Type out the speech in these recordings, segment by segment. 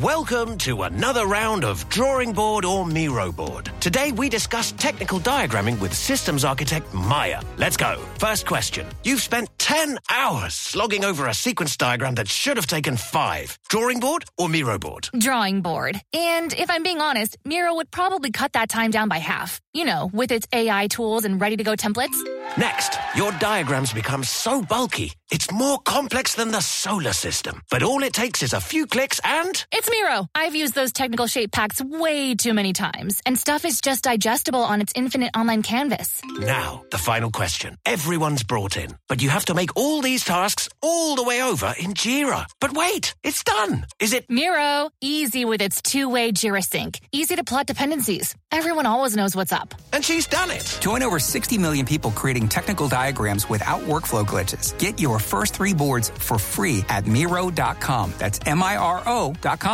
Welcome to another round of Drawing Board or Miro Board. Today we discuss technical diagramming with systems architect Maya. Let's go. First question. You've spent 10 hours slogging over a sequence diagram that should have taken five. Drawing board or Miro board? Drawing board. And if I'm being honest, Miro would probably cut that time down by half. You know, with its AI tools and ready to go templates. Next, your diagrams become so bulky, it's more complex than the solar system. But all it takes is a few clicks and. It's Miro. I've used those technical shape packs way too many times, and stuff is just digestible on its infinite online canvas. Now, the final question. Everyone's brought in, but you have to make all these tasks all the way over in Jira. But wait, it's done. Is it. Miro, easy with its two way Jira sync, easy to plot dependencies. Everyone always knows what's up. And she's done it. Join over 60 million people creating technical diagrams without workflow glitches. Get your first three boards for free at Miro.com. That's M I R O.com.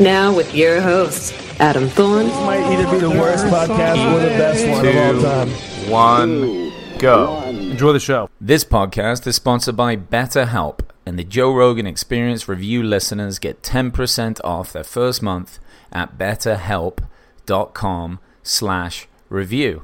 Now with your hosts, Adam Thorne. This might either be the worst podcast or the best one of all time. One, go. Enjoy the show. This podcast is sponsored by BetterHelp, and the Joe Rogan Experience Review listeners get 10% off their first month at betterhelp.com slash review.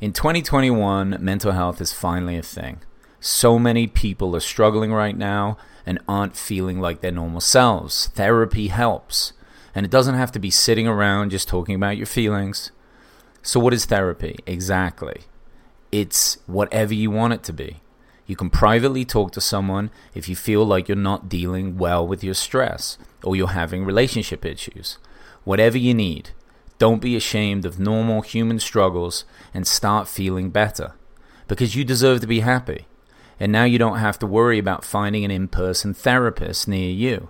In 2021, mental health is finally a thing. So many people are struggling right now and aren't feeling like their normal selves. Therapy helps. And it doesn't have to be sitting around just talking about your feelings. So, what is therapy? Exactly. It's whatever you want it to be. You can privately talk to someone if you feel like you're not dealing well with your stress or you're having relationship issues. Whatever you need. Don't be ashamed of normal human struggles and start feeling better. Because you deserve to be happy. And now you don't have to worry about finding an in person therapist near you.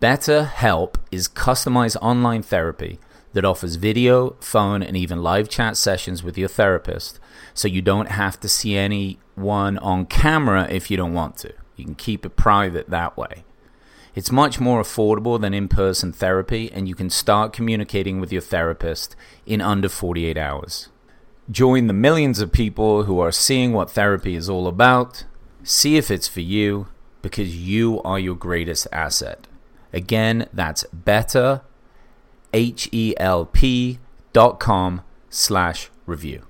BetterHelp is customized online therapy that offers video, phone, and even live chat sessions with your therapist, so you don't have to see anyone on camera if you don't want to. You can keep it private that way. It's much more affordable than in person therapy, and you can start communicating with your therapist in under 48 hours. Join the millions of people who are seeing what therapy is all about. See if it's for you, because you are your greatest asset. Again, that's better, H-E-L-P dot com slash review.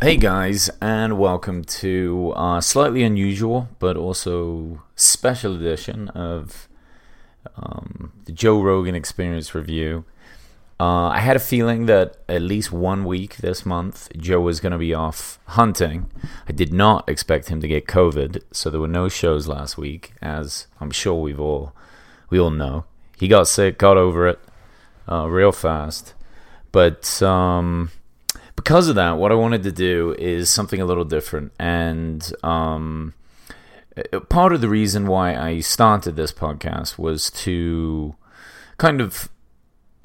Hey guys, and welcome to a slightly unusual but also special edition of um, the Joe Rogan Experience Review. Uh, I had a feeling that at least one week this month, Joe was going to be off hunting. I did not expect him to get COVID, so there were no shows last week, as I'm sure we've all we all know. He got sick, got over it uh, real fast, but um, because of that, what I wanted to do is something a little different, and um, part of the reason why I started this podcast was to kind of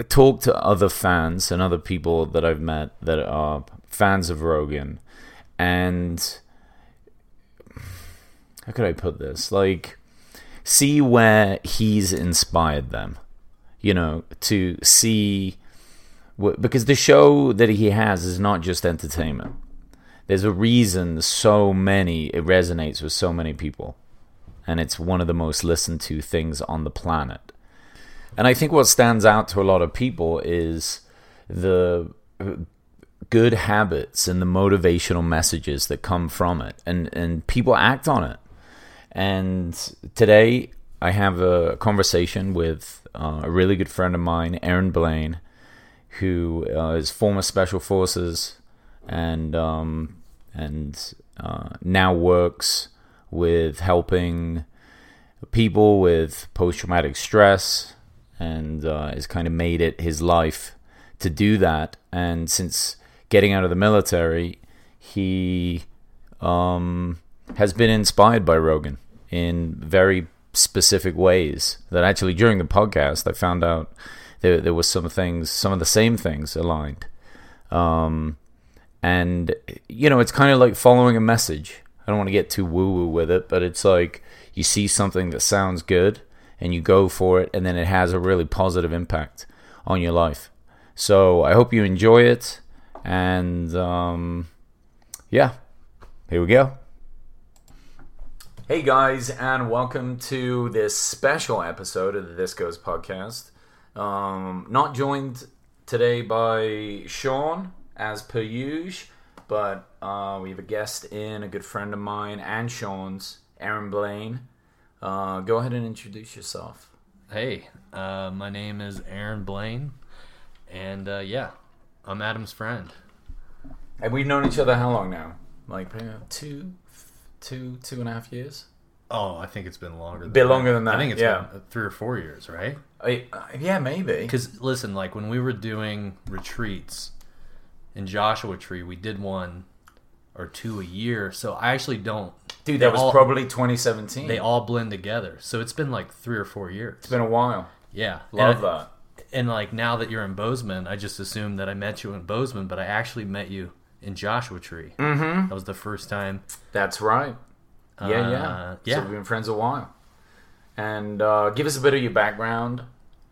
talk to other fans and other people that I've met that are fans of Rogan and how could I put this? Like see where he's inspired them. You know, to see because the show that he has is not just entertainment. There's a reason so many it resonates with so many people and it's one of the most listened to things on the planet. And I think what stands out to a lot of people is the uh, good habits and the motivational messages that come from it, and and people act on it. And today I have a conversation with uh, a really good friend of mine, Aaron Blaine, who uh, is former Special Forces and um, and uh, now works with helping people with post traumatic stress and uh, has kind of made it his life to do that. And since getting out of the military, he um, has been inspired by Rogan in very specific ways. That actually, during the podcast, I found out there, there was some things, some of the same things aligned. Um, and you know, it's kind of like following a message. I don't want to get too woo woo with it, but it's like you see something that sounds good and you go for it, and then it has a really positive impact on your life. So I hope you enjoy it, and um, yeah, here we go. Hey guys, and welcome to this special episode of the This Goes podcast. Um, not joined today by Sean as per usual, but uh, we have a guest in, a good friend of mine and Sean's, Aaron Blaine. Uh, go ahead and introduce yourself. Hey, uh, my name is Aaron Blaine, and uh, yeah, I'm Adam's friend. And we've known each other how long now? Like two, two, two and a half years. Oh, I think it's been longer. Than Bit longer than that, I think it's yeah. been three or four years, right? I, uh, yeah, maybe. Because listen, like when we were doing retreats in Joshua Tree, we did one or two a year. So I actually don't. Dude, that was all- probably 2017. They all blend together. So it's been like three or four years. it's been a while. yeah, Love and, that. And like now that you're in Bozeman, I just assumed that I met you in Bozeman, but I actually met you in Joshua Tree. Mm-hmm. That was the first time. That's right. Yeah, yeah. Uh, yeah. So we've been friends a while. And uh, give us a bit of your background,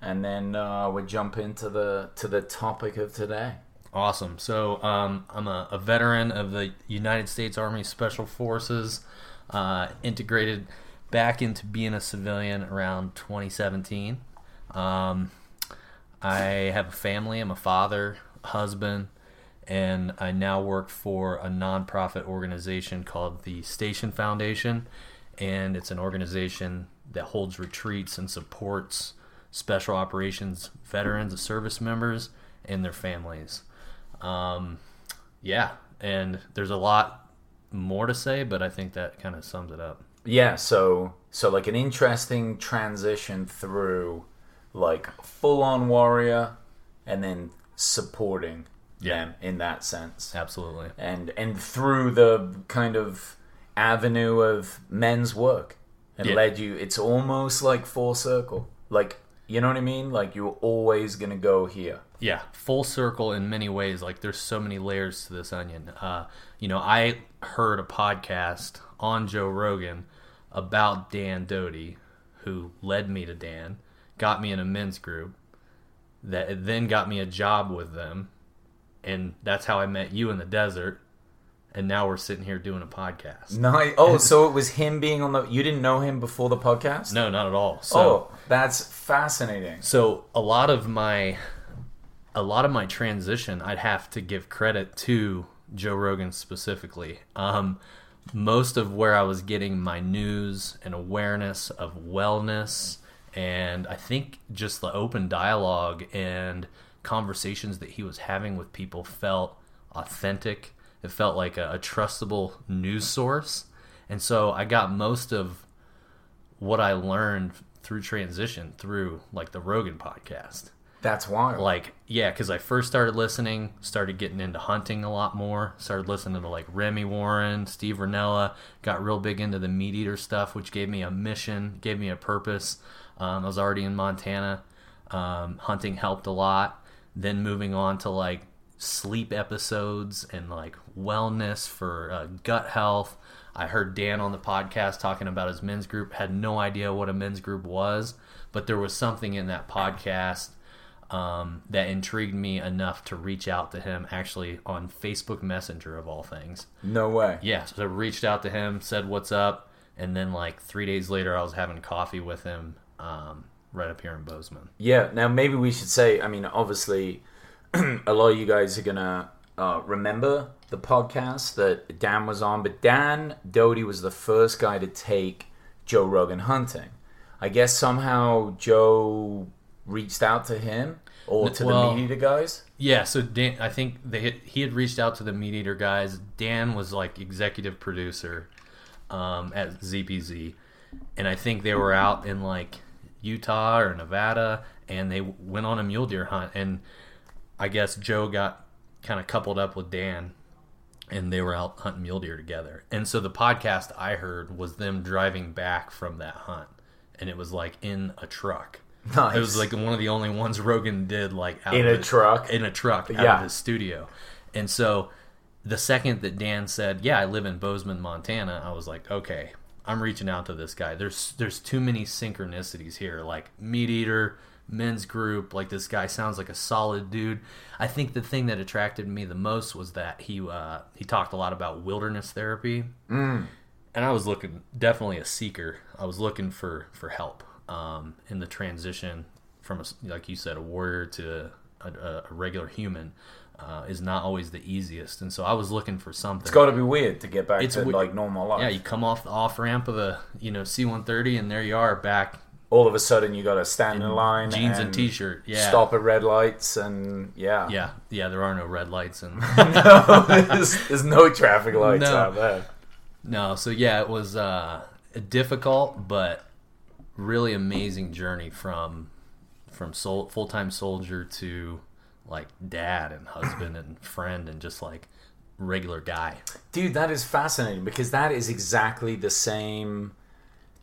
and then uh, we'll jump into the to the topic of today. Awesome. So um, I'm a, a veteran of the United States Army Special Forces, uh, integrated back into being a civilian around 2017. Um, I have a family. I'm a father, husband, and I now work for a nonprofit organization called the Station Foundation, and it's an organization that holds retreats and supports special operations veterans, and service members, and their families. Um, yeah, and there's a lot more to say, but I think that kind of sums it up. Yeah, so so like an interesting transition through like full on warrior and then supporting Yeah. them in that sense. Absolutely. And and through the kind of avenue of men's work. It Yeah. led you it's almost like full circle. Like you know what I mean? Like you're always gonna go here. Yeah, full circle in many ways. Like there's so many layers to this onion. Uh, you know, I heard a podcast on Joe Rogan about Dan Doty, who led me to Dan, got me in a men's group, that then got me a job with them, and that's how I met you in the desert. And now we're sitting here doing a podcast. Nice. Oh, so it was him being on the you didn't know him before the podcast? No, not at all. So, oh, that's fascinating. So a lot of my a lot of my transition I'd have to give credit to Joe Rogan specifically. Um, most of where I was getting my news and awareness of wellness and I think just the open dialogue and conversations that he was having with people felt authentic. It felt like a, a trustable news source. And so I got most of what I learned through transition through like the Rogan podcast. That's wild. Like, yeah, because I first started listening, started getting into hunting a lot more, started listening to like Remy Warren, Steve Rinella, got real big into the meat eater stuff, which gave me a mission, gave me a purpose. Um, I was already in Montana. Um, hunting helped a lot. Then moving on to like sleep episodes and like wellness for uh, gut health. I heard Dan on the podcast talking about his men's group. Had no idea what a men's group was, but there was something in that podcast um, that intrigued me enough to reach out to him actually on Facebook Messenger of all things. no way. Yeah, so I reached out to him, said what's up, and then like three days later, I was having coffee with him um, right up here in Bozeman. Yeah. Now maybe we should say. I mean, obviously, a lot of you guys are gonna uh, remember the podcast that Dan was on, but Dan Doty was the first guy to take Joe Rogan hunting. I guess somehow Joe reached out to him or to well- the meat eater guys. Yeah, so Dan, I think they had, he had reached out to the Meat Eater guys. Dan was like executive producer um, at ZPZ, and I think they were out in like Utah or Nevada, and they went on a mule deer hunt. And I guess Joe got kind of coupled up with Dan, and they were out hunting mule deer together. And so the podcast I heard was them driving back from that hunt, and it was like in a truck. Nice. It was like one of the only ones Rogan did like out In a his- truck? in a truck out Yeah. of his studio. And so the second that Dan said, "Yeah, I live in Bozeman, Montana," I was like, "Okay, I'm reaching out to this guy. There's there's too many synchronicities here. Like Meat Eater, men's group. Like this guy sounds like a solid dude. I think the thing that attracted me the most was that he uh, he talked a lot about wilderness therapy, mm. and I was looking definitely a seeker. I was looking for for help um, in the transition from a, like you said a warrior to a, a, a regular human. Uh, is not always the easiest, and so I was looking for something. It's got to be weird to get back It's to we- like normal life. Yeah, you come off the off ramp of a you know C one thirty, and there you are back All of a sudden, you got to stand in line, jeans and t-shirt. Yeah, stop at red lights, and yeah, Yeah, yeah. There are no red lights, and no, there's, there's no traffic lights No. out there. no. So yeah, it was uh, a difficult but really amazing journey from from sol- full time soldier to like dad and husband and friend and just like regular guy. Dude, that is fascinating because that is exactly the same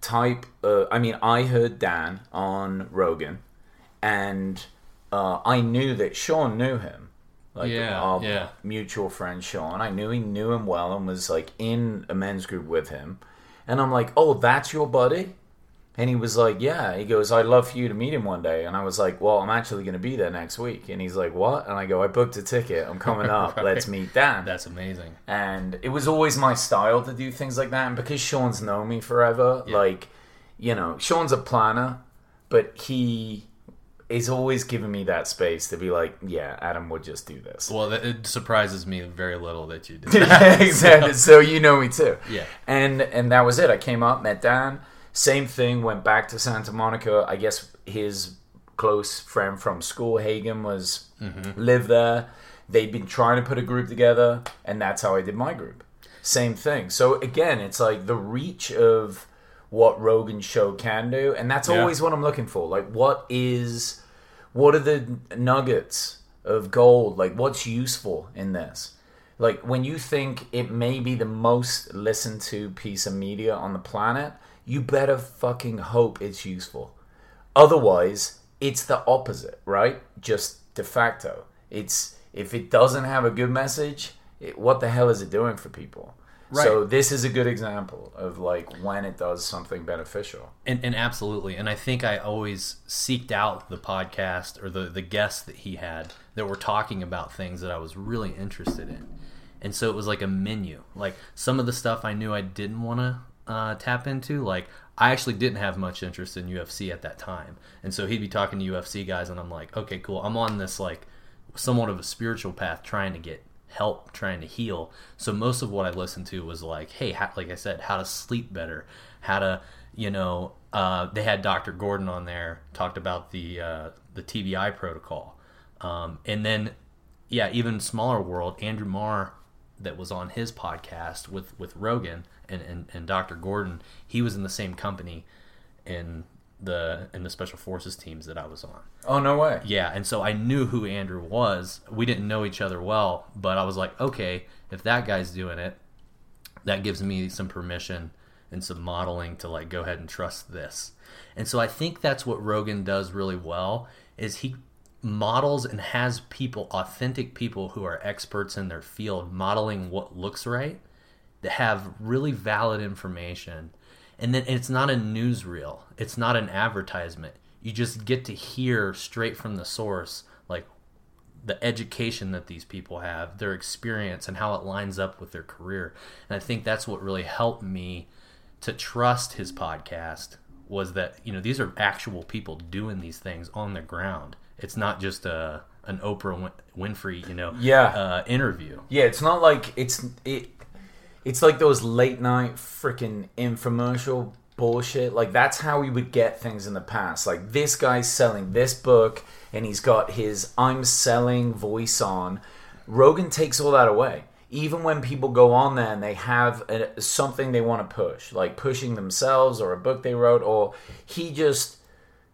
type. Uh, I mean, I heard Dan on Rogan, and uh, I knew that Sean knew him. Like Yeah, our yeah. mutual friend Sean. I knew he knew him well and was like in a men's group with him. And I'm like, oh, that's your buddy? And he was like, yeah. He goes, I'd love for you to meet him one day. And I was like, well, I'm actually going to be there next week. And he's like, what? And I go, I booked a ticket. I'm coming up. Right. Let's meet Dan That's amazing. and it was always my style to do things like that and because sean's known me forever like you know sean's a planner but he is always giving me that space to be like yeah adam would just do this Well, it surprises me very little that you did. that. exactly so you know me too Yeah. and and that was it i came up met dan same thing went back to santa monica. I guess his close friend from school hagen was mm-hmm. lived there. They'd been trying to put a group together and that's how i did my group. Same thing. So again it's like the reach of what rogan's show can do and that's Yeah. always what i'm looking for. Like what is what are the nuggets of gold? Like what's useful in this? Like when you think it may be the most listened to piece of media on the planet you better fucking hope it's useful. Otherwise it's the opposite right? Just de facto. It's if it doesn't have a good message it, what the hell is it doing for people? So this is a good example of like when it does something beneficial. And, and absolutely, and I think I always seeked out the podcast or the the guests that he had that were talking about things that I was really interested in, and so it was like a menu. Like some of the stuff I knew I didn't want to uh, tap into, like I actually didn't have much interest in UFC at that time, and so he'd be talking to UFC guys, and I'm like, okay, cool, I'm on this like somewhat of a spiritual path, trying to get help, trying to heal. So most of what I listened to was like, hey, how, like I said, how to sleep better, how to, you know, uh, they had Dr. Gordon on there, talked about the uh, the TBI protocol, um, and then, yeah, even smaller world, Andrew Marr, that was on his podcast with with Rogan and and, and Dr. Gordon, he was in the same company in the in the special forces teams that I was on. oh no way Yeah, and so I knew who Andrew was. We didn't know each other well, but I was like, okay, if that guy's doing it, that gives me some permission and some modeling to like go ahead and trust this. And so I think that's what Rogan does really well is he models and has people authentic people who are experts in their field modeling what looks right that have really valid information. And then it's not a newsreel. It's not an advertisement. You just get to hear straight from the source like the education that these people have their experience and how it lines up with their career. And i think that's what really helped me to trust his podcast was that you know these are actual people doing these things on the ground it's not just a an oprah winfrey you know Yeah. uh, interview Yeah, it's not like it's it. It's like those late night freaking infomercial bullshit. Like that's how we would get things in the past. Like this guy's selling this book, and he's got his "I'm selling" voice on. Rogan takes all that away. Even when people go on there and they have a, something they want to push, like pushing themselves or a book they wrote, or he just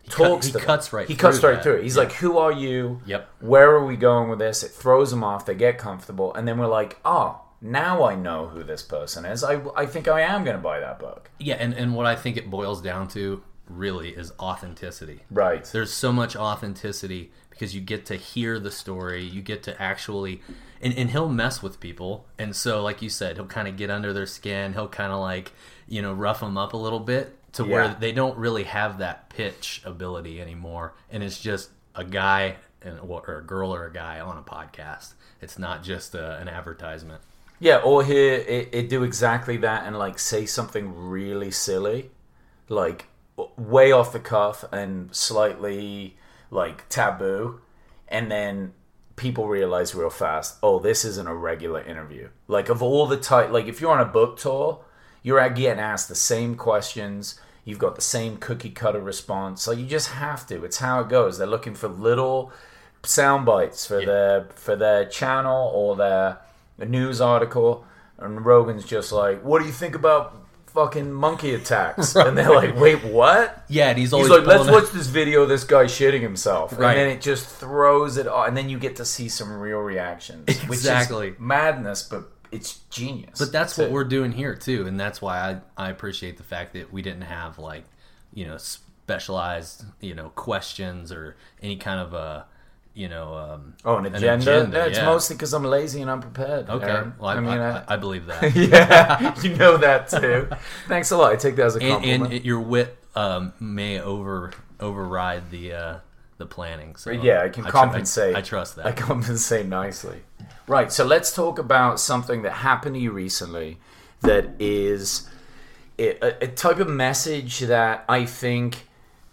cut- talks. he cuts right He cuts through right that. through it. He's like, "Who are you? Yep. where are we going with this? It throws them off. They get comfortable, and then we're like, oh, now I know who this person is. I, I think I am going to buy that book. Yeah, and, and what I think it boils down to really is authenticity. Right. There's so much authenticity because you get to hear the story, you get to actually and, and he'll mess with people. And so like you said, he'll kind of get under their skin, he'll kind of like, you know, rough them up a little bit to Yeah. where they don't really have that pitch ability anymore and it's just a guy and or a girl or a guy on a podcast. It's not just a, an advertisement. Yeah, or hear it, it do exactly that and like say something really silly, like way off the cuff and slightly like taboo, and then people realize real fast, oh, this isn't a regular interview. Like of all the type, like if you're on a book tour, you're getting asked the same questions. You've got the same cookie cutter response. Like you just have to. It's how it goes. They're looking for little sound bites for their for their channel or their news article. And Rogan's just like, "What do you think about fucking monkey attacks?" And they're like, "Wait, what?" Yeah, and he's He's always like, "Let's watch this video. of This guy shitting himself." Right. And then it just throws it, all, and then you get to see some real reactions, Exactly. which is madness, but it's genius. But that's what we're doing here too, and that's why I I appreciate the fact that we didn't have like you know specialized you know questions or any kind of a you know um, Oh, an agenda? No, it's yeah. mostly because I'm lazy and unprepared. okay. Aaron. Well, I, I mean, I, I- I believe that. yeah, you know that too. Thanks a lot. I take that as a and, compliment. and your wit um, may over override the uh, the planning. So yeah, I can tr- compensate. I, trust that. I compensate nicely. Right. So let's talk about something that happened to you recently that is a, a type of message that I think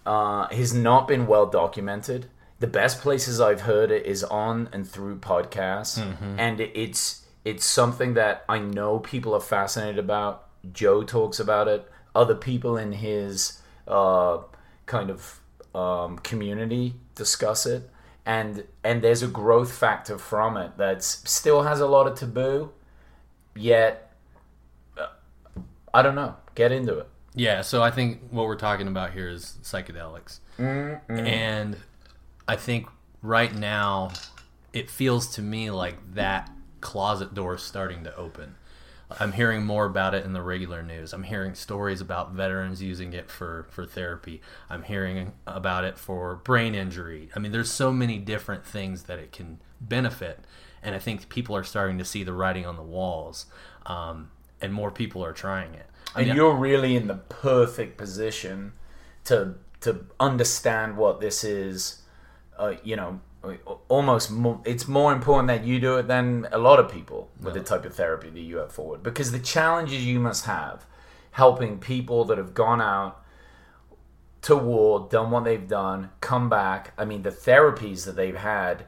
uh, has not been well documented. The best places I've heard it is on and through podcasts, and it's it's something that I know people are fascinated about. Joe talks about it. Other people in his uh, kind of um, community discuss it, and and there's a growth factor from it that still has a lot of taboo. Yet, uh, I don't know. Get into it. Yeah, so I think what we're talking about here is psychedelics. And I think right now it feels to me like that closet door is starting to open. I'm hearing more about it in the regular news. I'm hearing stories about veterans using it for, for therapy. I'm hearing about it for brain injury. I mean, there's so many different things that it can benefit. And I think people are starting to see the writing on the walls. Um, and more people are trying it. I and mean, you're really in the perfect position to to understand what this is. Uh, you know, almost more, it's more important that you do it than a lot of people with the type of therapy that you have forward because the challenges you must have helping people that have gone out to war, done what they've done, come back. I mean, the therapies that they've had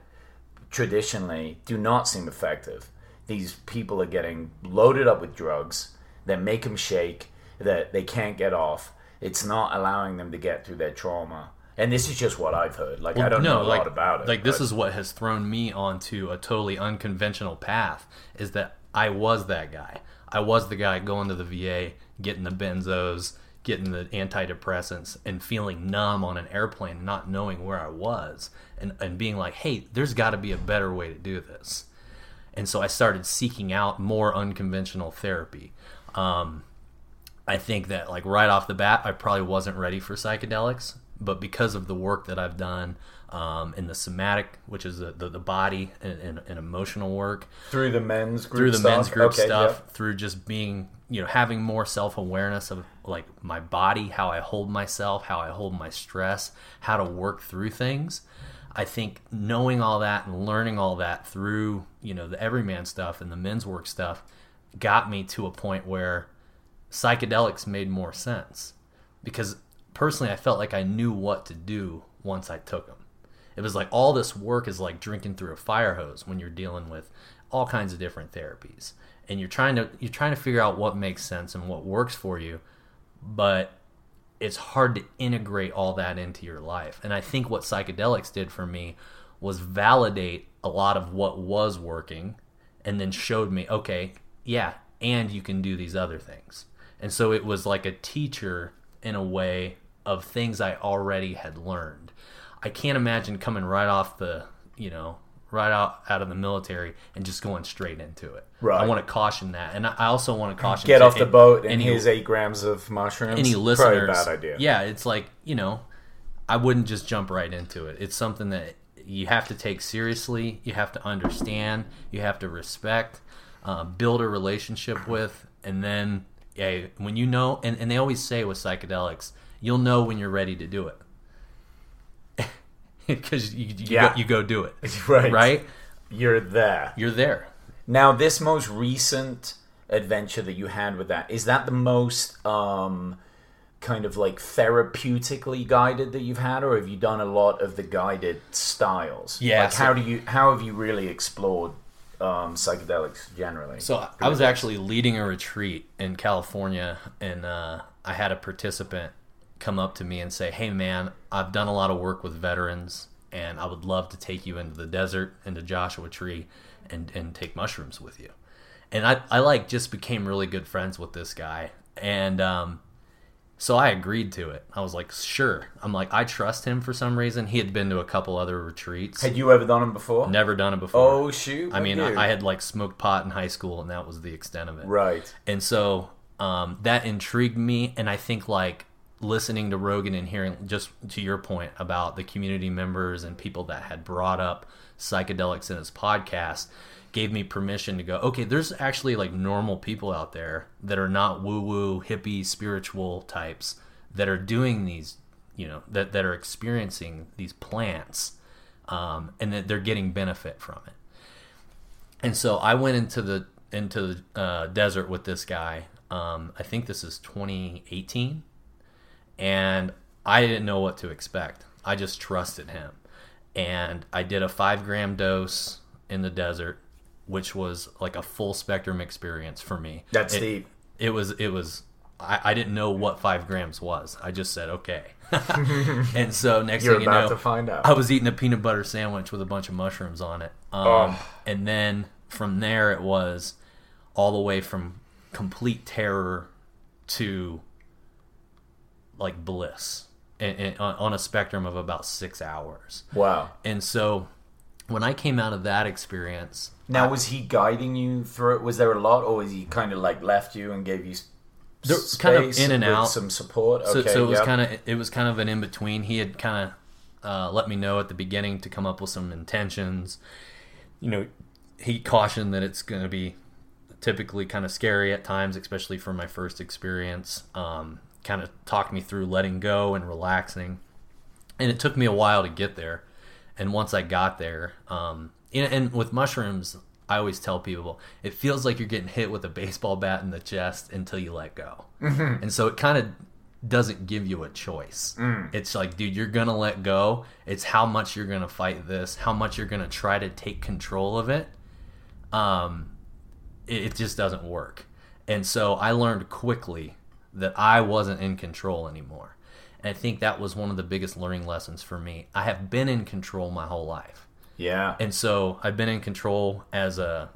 traditionally do not seem effective. These people are getting loaded up with drugs that make them shake, that they can't get off. It's not allowing them to get through their trauma. And this is just what I've heard. Like I don't know a like, lot about it. Like this is what has thrown me onto a totally unconventional path. Is that I was that guy. I was the guy going to the VA, getting the benzos, getting the antidepressants, and feeling numb on an airplane, not knowing where I was, and and being like, hey, there's got to be a better way to do this. And so I started seeking out more unconventional therapy. Um, I think that like right off the bat, I probably wasn't ready for psychedelics, but because of the work that I've done um, in the somatic, which is the, the, the body and, and, and emotional work, through the men's group through the stuff? men's group Okay, stuff, yeah. through just being, you know, having more self awareness of like my body, how I hold myself, how I hold my stress, how to work through things. I think knowing all that and learning all that through, you know, the EVRYMAN stuff and the men's work stuff got me to a point where psychedelics made more sense because personally I felt like I knew what to do once I took them. It was like all this work is like drinking through a fire hose when you're dealing with all kinds of different therapies. And you're trying to you're trying to figure out what makes sense and what works for you but it's hard to integrate all that into your life. And i think what psychedelics did for me was validate a lot of what was working and then showed me okay yeah and you can do these other things. And so it was like a teacher in a way of things i already had learned i can't imagine coming right off the you know right out out of the military and just going straight into it. Right. I want to caution that, and I also want to caution Get off the any- boat and any- here's eight grams of mushrooms. any Probably listeners. a bad idea. Yeah, it's like you know, I wouldn't just jump right into it. It's something that you have to take seriously. You have to understand. You have to respect. Uh, build a relationship with, and then yeah, when you know, and, and they always say with psychedelics, you'll know when you're ready to do it. Because you, you, Yeah. go, you go do it. Right. Right? You're there. You're there. Now, this most recent adventure that you had with that is that the most um, kind of like therapeutically guided that you've had, or have you done a lot of the guided styles? Yeah, Like, so- how do you how have you really explored um, psychedelics generally? So I was actually leading a retreat in California, and uh, I had a participant come up to me and say, "Hey, man, I've done a lot of work with veterans, and I would love to take you into the desert, into Joshua Tree, and and take mushrooms with you." And I, I like just became really good friends with this guy, and um, so I agreed to it. I was like, "Sure." I'm like, I trust him for some reason. He had been to a couple other retreats. Had you ever done them before? Never done it before. Oh shoot! I mean, I, I had like smoked pot in high school, and that was the extent of it. right. And so um, that intrigued me, and I think like listening to Rogan and hearing just to your point about the community members and people that had brought up psychedelics in his podcast gave me permission to go okay there's actually like normal people out there that are not woo woo hippie spiritual types that are doing these you know that, that are experiencing these plants um, and that they're getting benefit from it and so I went into the into the uh, desert with this guy. Um, I think this is 2018, and I didn't know what to expect. I just trusted him, and I did a five gram dose in the desert, which was like a full spectrum experience for me. That's it, deep. It was. It was. I, I didn't know what five grams was. I just said okay. and so next You're thing you know, to find out. I was eating a peanut butter sandwich with a bunch of mushrooms on it. Um, Oh. And then from there, it was all the way from complete terror to like bliss and, and on a spectrum of about six hours. Wow. And so when I came out of that experience, Now, was he guiding you through it? Was there a lot, or was he kind of like left you and gave you There- space kind of in and out. some support? So, Okay, so it was kind of it was kind of an in between. He had kind of uh, let me know at the beginning to come up with some intentions. You know, he cautioned that it's going to be typically kind of scary at times, especially for my first experience. Um, kind of talked me through letting go and relaxing, and it took me a while to get there. And once I got there, um, and, and with mushrooms, I always tell people it feels like you're getting hit with a baseball bat in the chest until you let go. And so it kind of doesn't give you a choice. It's like, dude, you're gonna let go. It's how much you're gonna fight this, how much you're gonna try to take control of it. Um, it, it just doesn't work. And so I learned quickly that I wasn't in control anymore. And I think that was one of the biggest learning lessons for me. I have been in control my whole life. yeah. And so I've been in control as a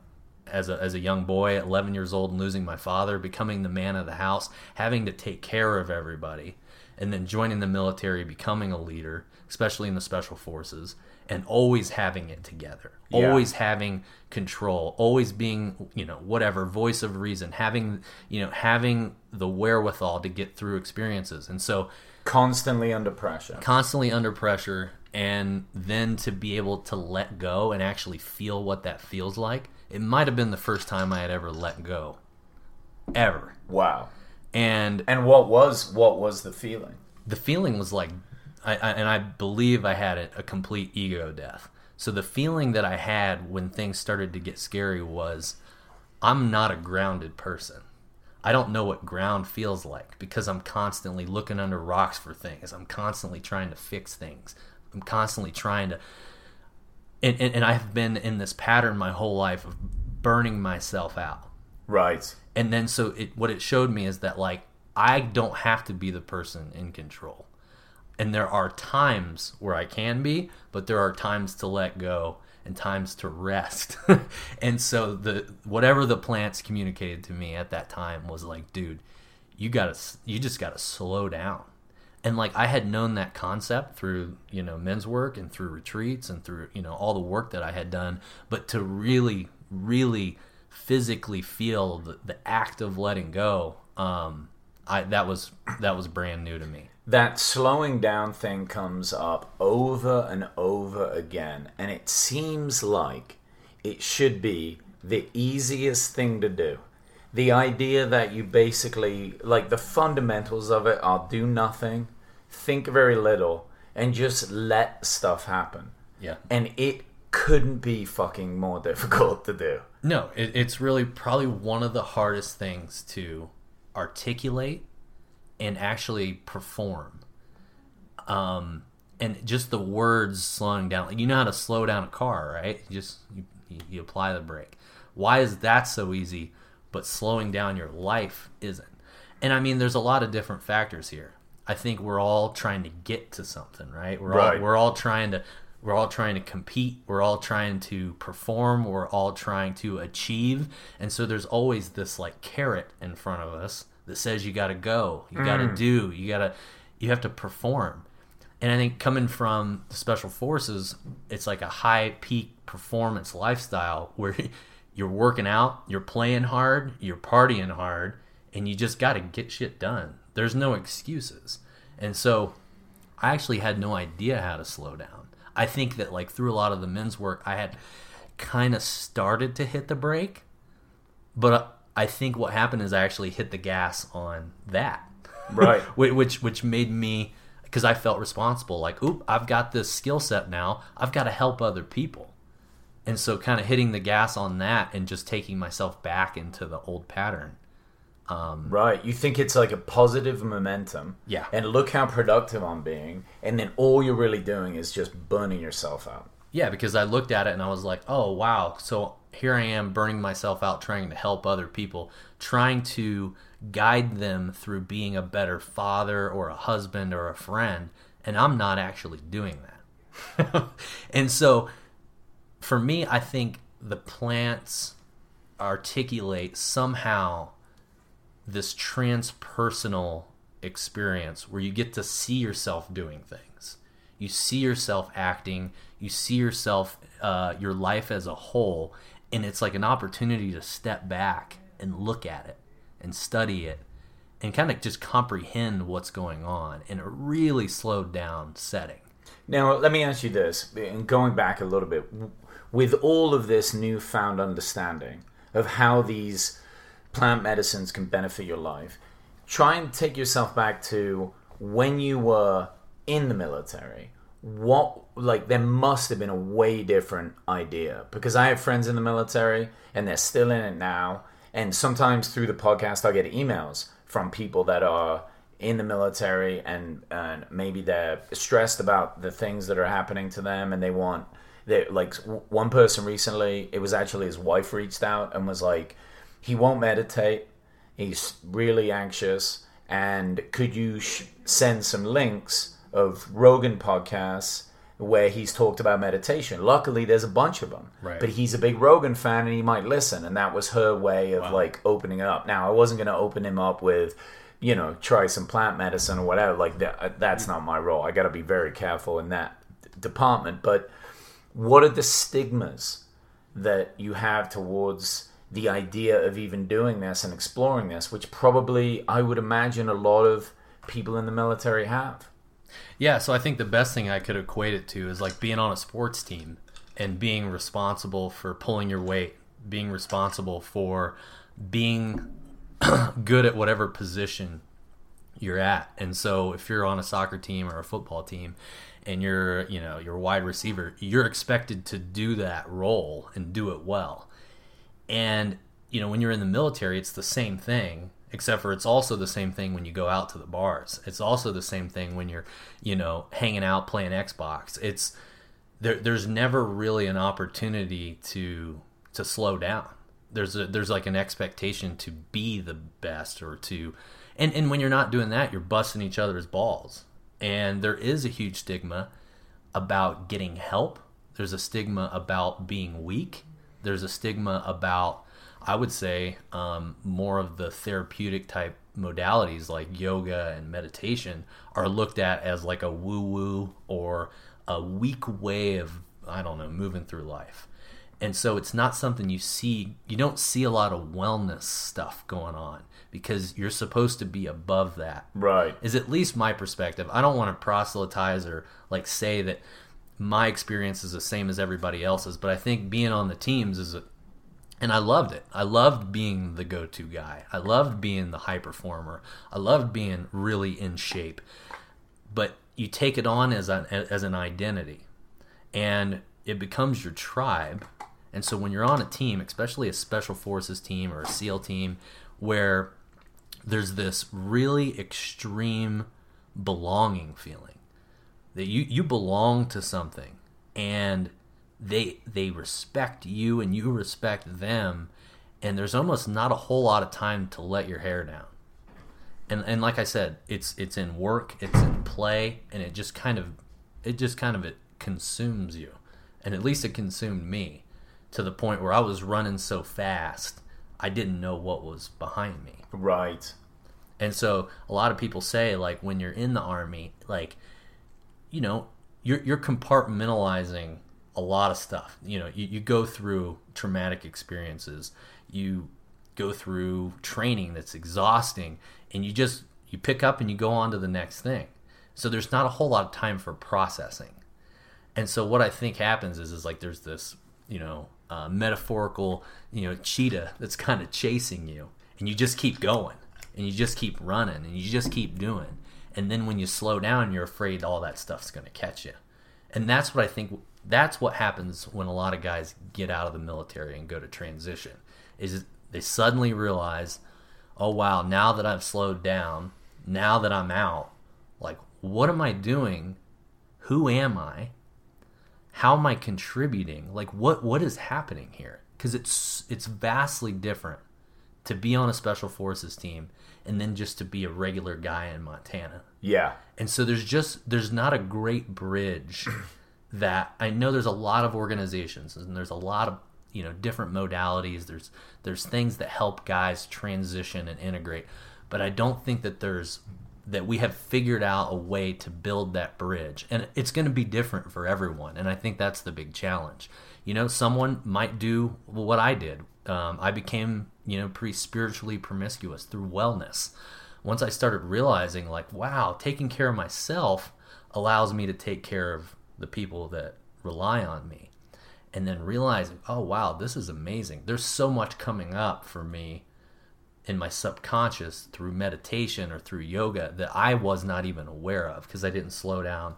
as a as a young boy at 11 years old and losing my father, becoming the man of the house, having to take care of everybody, and then joining the military, becoming a leader, especially in the special forces, and always having it together. Yeah. Always having control, always being, you know, whatever, voice of reason, having, you know, having the wherewithal to get through experiences. And so Constantly under pressure. constantly under pressure and then to be able to let go and actually feel what that feels like it might have been the first time i had ever let go ever Wow. and And what was what was the feeling? the feeling was like I, I and i believe i had a, a complete ego death. So the feeling that i had when things started to get scary was i'm not a grounded person. I don't know what ground feels like because i'm constantly looking under rocks for things. I'm constantly trying to fix things. I'm constantly trying to and, and, and i've been in this pattern my whole life of burning myself out. Right. and then so it what it showed me is that like I don't have to be the person in control. And there are times where I can be, but there are times to let go and times to rest. and so the whatever the plants communicated to me at that time was like, dude, you got to you just got to slow down. and like I had known that concept through you know men's work and through retreats and through you know all the work that I had done, but to really really physically feel the, the act of letting go, um, I that was that was brand new to me. That slowing down thing comes up over and over again, and it seems like it should be the easiest thing to do. The idea that you basically, like the fundamentals of it are do nothing, think very little, and just let stuff happen. Yeah. And it couldn't be fucking more difficult to do. No, it, it's really probably one of the hardest things to articulate and actually perform. Um, and just the words slowing down. Like you know how to slow down a car, right? You just you, you, you apply the brake. Why is that so easy, but slowing down your life isn't? And I mean, there's a lot of different factors here. I think we're all trying to get to something, right? We're Right. all we're all trying to we're all trying to compete, we're all trying to perform, we're all trying to achieve. And so there's always this like carrot in front of us that says you got to go, you got to do, you got to you have to perform. And I think coming from the special forces, it's like a high peak performance lifestyle where you're working out, you're playing hard, you're partying hard, and you just got to get shit done. There's no excuses. And so I actually had no idea how to slow down. I think that like through a lot of the men's work, I had kind of started to hit the brake, but uh, I think what happened is I actually hit the gas on that, Right. Which which made me because I felt responsible. Like, oop, I've got this skill set now. I've got to help other people, and so kind of hitting the gas on that and just taking myself back into the old pattern. Um, Right. You think it's like a positive momentum. Yeah. And look how productive I'm being. And then all you're really doing is just burning yourself out. Yeah, because I looked at it and I was like, oh, wow. So here I am burning myself out trying to help other people, trying to guide them through being a better father or a husband or a friend. And I'm not actually doing that. and so for me, I think the plants articulate somehow this transpersonal experience where you get to see yourself doing things. You see yourself acting, you see yourself, uh, your life as a whole, and it's like an opportunity to step back and look at it and study it and kind of just comprehend what's going on in a really slowed down setting. Now, let me ask you this, and going back a little bit, with all of this newfound understanding of how these plant medicines can benefit your life, try and take yourself back to when you were in the military. What, like, there must have been a way different idea because I have friends in the military and they're still in it now. And sometimes through the podcast, I get emails from people that are in the military and, and maybe they're stressed about the things that are happening to them and they want they like one person recently it was actually his wife reached out and was like he won't meditate he's really anxious and could you sh- send some links of rogan podcasts where he's talked about meditation. Luckily there's a bunch of them Right. but he's a big rogan fan and he might listen and that was her way of like opening it up. Now i wasn't going to open him up with you know try some plant medicine or whatever like that uh, that's mm. not my role. I got to be very careful in that department. But what are the stigmas that you have towards the idea of even doing this and exploring this which probably i would imagine a lot of people in the military have Yeah, so I think the best thing I could equate it to is like being on a sports team and being responsible for pulling your weight, being responsible for being good at whatever position you're at. And so if you're on a soccer team or a football team and you're, you know, you're a wide receiver, you're expected to do that role and do it well. And you know, when you're in the military, it's the same thing, except for it's also the same thing when you go out to the bars. It's also the same thing when you're, you know, hanging out playing Xbox. It's there. There's never really an opportunity to to slow down. There's a there's like an expectation to be the best or to, and and when you're not doing that, you're busting each other's balls. And there is a huge stigma about getting help. There's a stigma about being weak. There's a stigma about, I would say, um, more of the therapeutic type modalities like yoga and meditation are looked at as like a woo woo or a weak way of I don't know moving through life. And so it's not something you see you don't see a lot of wellness stuff going on because you're supposed to be above that. Right. Is at least my perspective. I don't want to proselytize or like say that my experience is the same as everybody else's, but I think being on the teams is a and I loved it. I loved being the go-to guy. I loved being the high performer. I loved being really in shape. But you take it on as an as an identity, and it becomes your tribe. And so when you're on a team, especially a special forces team or a SEAL team, where there's this really extreme belonging feeling that you you belong to something, and they they respect you and you respect them and there's almost not a whole lot of time to let your hair down. And and like i said it's it's in work it's in play and it just kind of it just kind of it consumes you. And at least it consumed me to the point where i was running so fast i didn't know what was behind me. Right. and so a lot of people say like when you're in the army, like you know, you're you're compartmentalizing a lot of stuff. You know, you, you go through traumatic experiences, you go through training that's exhausting, and you just you pick up and you go on to the next thing. So there's not a whole lot of time for processing. And so what I think happens is is like there's this, you know, uh, metaphorical, you know, cheetah that's kind of chasing you, and you just keep going, and you just keep running, and you just keep doing. And then when you slow down, you're afraid all that stuff's going to catch you. And that's what I think. That's what happens when a lot of guys get out of the military and go to transition. Is they suddenly realize, oh wow, now that I've slowed down, now that I'm out, like what am I doing? Who am I? how am I contributing? Like what what is happening here? Because it's it's vastly different to be on a special forces team and then just to be a regular guy in Montana. Yeah. And so there's just there's not a great bridge that I know there's a lot of organizations and there's a lot of you know different modalities. There's there's things that help guys transition and integrate but I don't think that there's that we have figured out a way to build that bridge. And it's going to be different for everyone and I think that's the big challenge. You know someone might do what I did. Um, I became you know pretty spiritually promiscuous through wellness. Once I started realizing, like, wow, taking care of myself allows me to take care of the people that rely on me. And then realizing, oh, wow, this is amazing. There's so much coming up for me in my subconscious through meditation or through yoga that I was not even aware of because I didn't slow down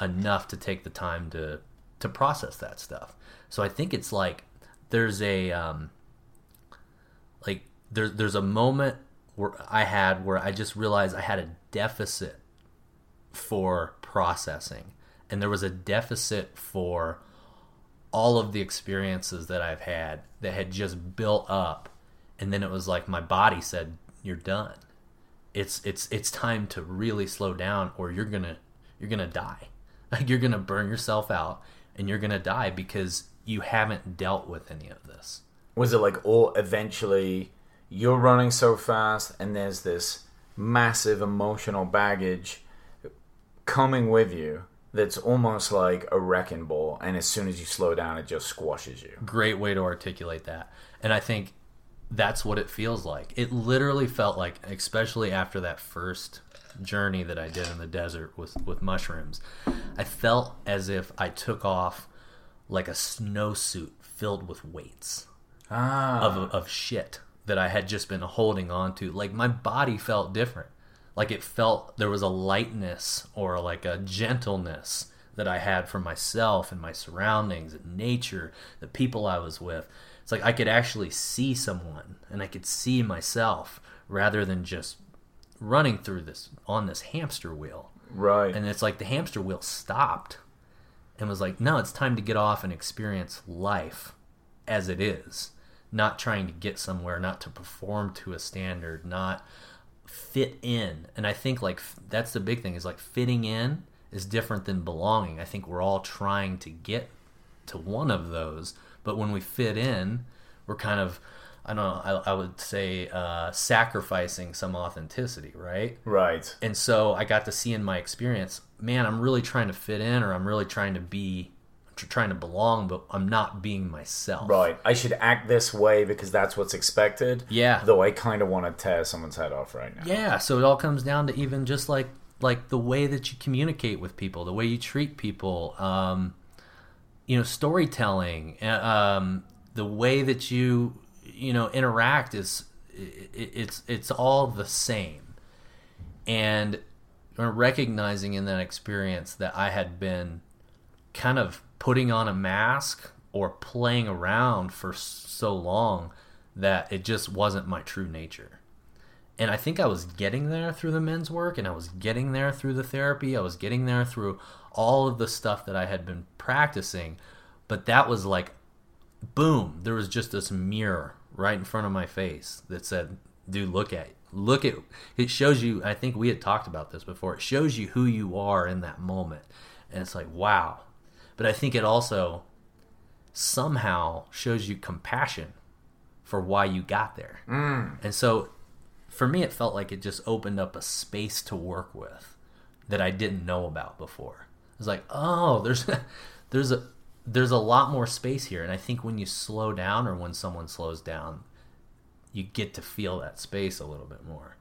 enough to take the time to to process that stuff. So I think it's like there's a um, like there's there's a moment where I had where I just realized I had a deficit for processing, and there was a deficit for all of the experiences that I've had that had just built up, and then it was like my body said, "You're done. It's it's it's time to really slow down, or you're gonna you're gonna die. Like you're gonna burn yourself out, and you're gonna die because you haven't dealt with any of this." Was it like all eventually you're running so fast and there's this massive emotional baggage coming with you that's almost like a wrecking ball and as soon as you slow down it just squashes you. great way to articulate that. And I think that's what it feels like. It literally felt like, especially after that first journey that I did in the desert with, with mushrooms, I felt as if I took off like a snowsuit filled with weights Ah. of, of shit that I had just been holding on to. Like my body felt different. Like it felt there was a lightness or like a gentleness that I had for myself and my surroundings and nature, the people I was with. It's like I could actually see someone and I could see myself rather than just running through this on this hamster wheel. Right. And it's like the hamster wheel stopped and was like, no, it's time to get off and experience life as it is. Not trying to get somewhere, not to perform to a standard, not fit in. And I think like f- that's the big thing is like fitting in is different than belonging. I think we're all trying to get to one of those, but when we fit in, we're kind of I don't know. I, I would say uh, sacrificing some authenticity, right? Right. And so I got to see in my experience, man, I'm really trying to fit in, or I'm really trying to be, trying to belong, but I'm not being myself. Right. I should act this way because that's what's expected. Yeah. Though I kind of want to tear someone's head off right now. Yeah. So it all comes down to even just like like the way that you communicate with people, the way you treat people, um, you know, storytelling, uh, um, the way that you you know interact is it, it's it's all the same, and recognizing in that experience that I had been kind of putting on a mask or playing around for so long that it just wasn't my true nature. And I think I was getting there through the men's work and I was getting there through the therapy. I was getting there through all of the stuff that I had been practicing. But that was like, boom, there was just this mirror right in front of my face that said, dude, look at. Look at it shows you I think we had talked about this before. It shows you who you are in that moment. And it's like, wow. But I think it also somehow shows you compassion for why you got there. Mm. And so for me, it felt like it just opened up a space to work with that I didn't know about before. It was like, oh, there's there's a there's a lot more space here, and I think when you slow down or when someone slows down, you get to feel that space a little bit more.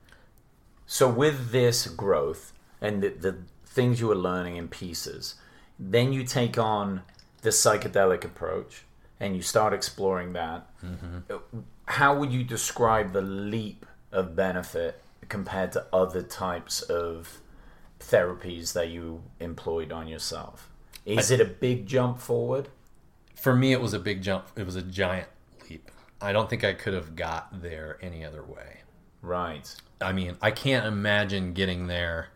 So with this growth and the, the things you were learning in pieces, then you take on the psychedelic approach and you start exploring that. Mm-hmm. How would you describe the leap of benefit compared to other types of therapies that you employed on yourself? Is it a big jump forward? For me, it was a big jump. It was a giant leap. I don't think I could have got there any other way. Right. I mean, I can't imagine getting there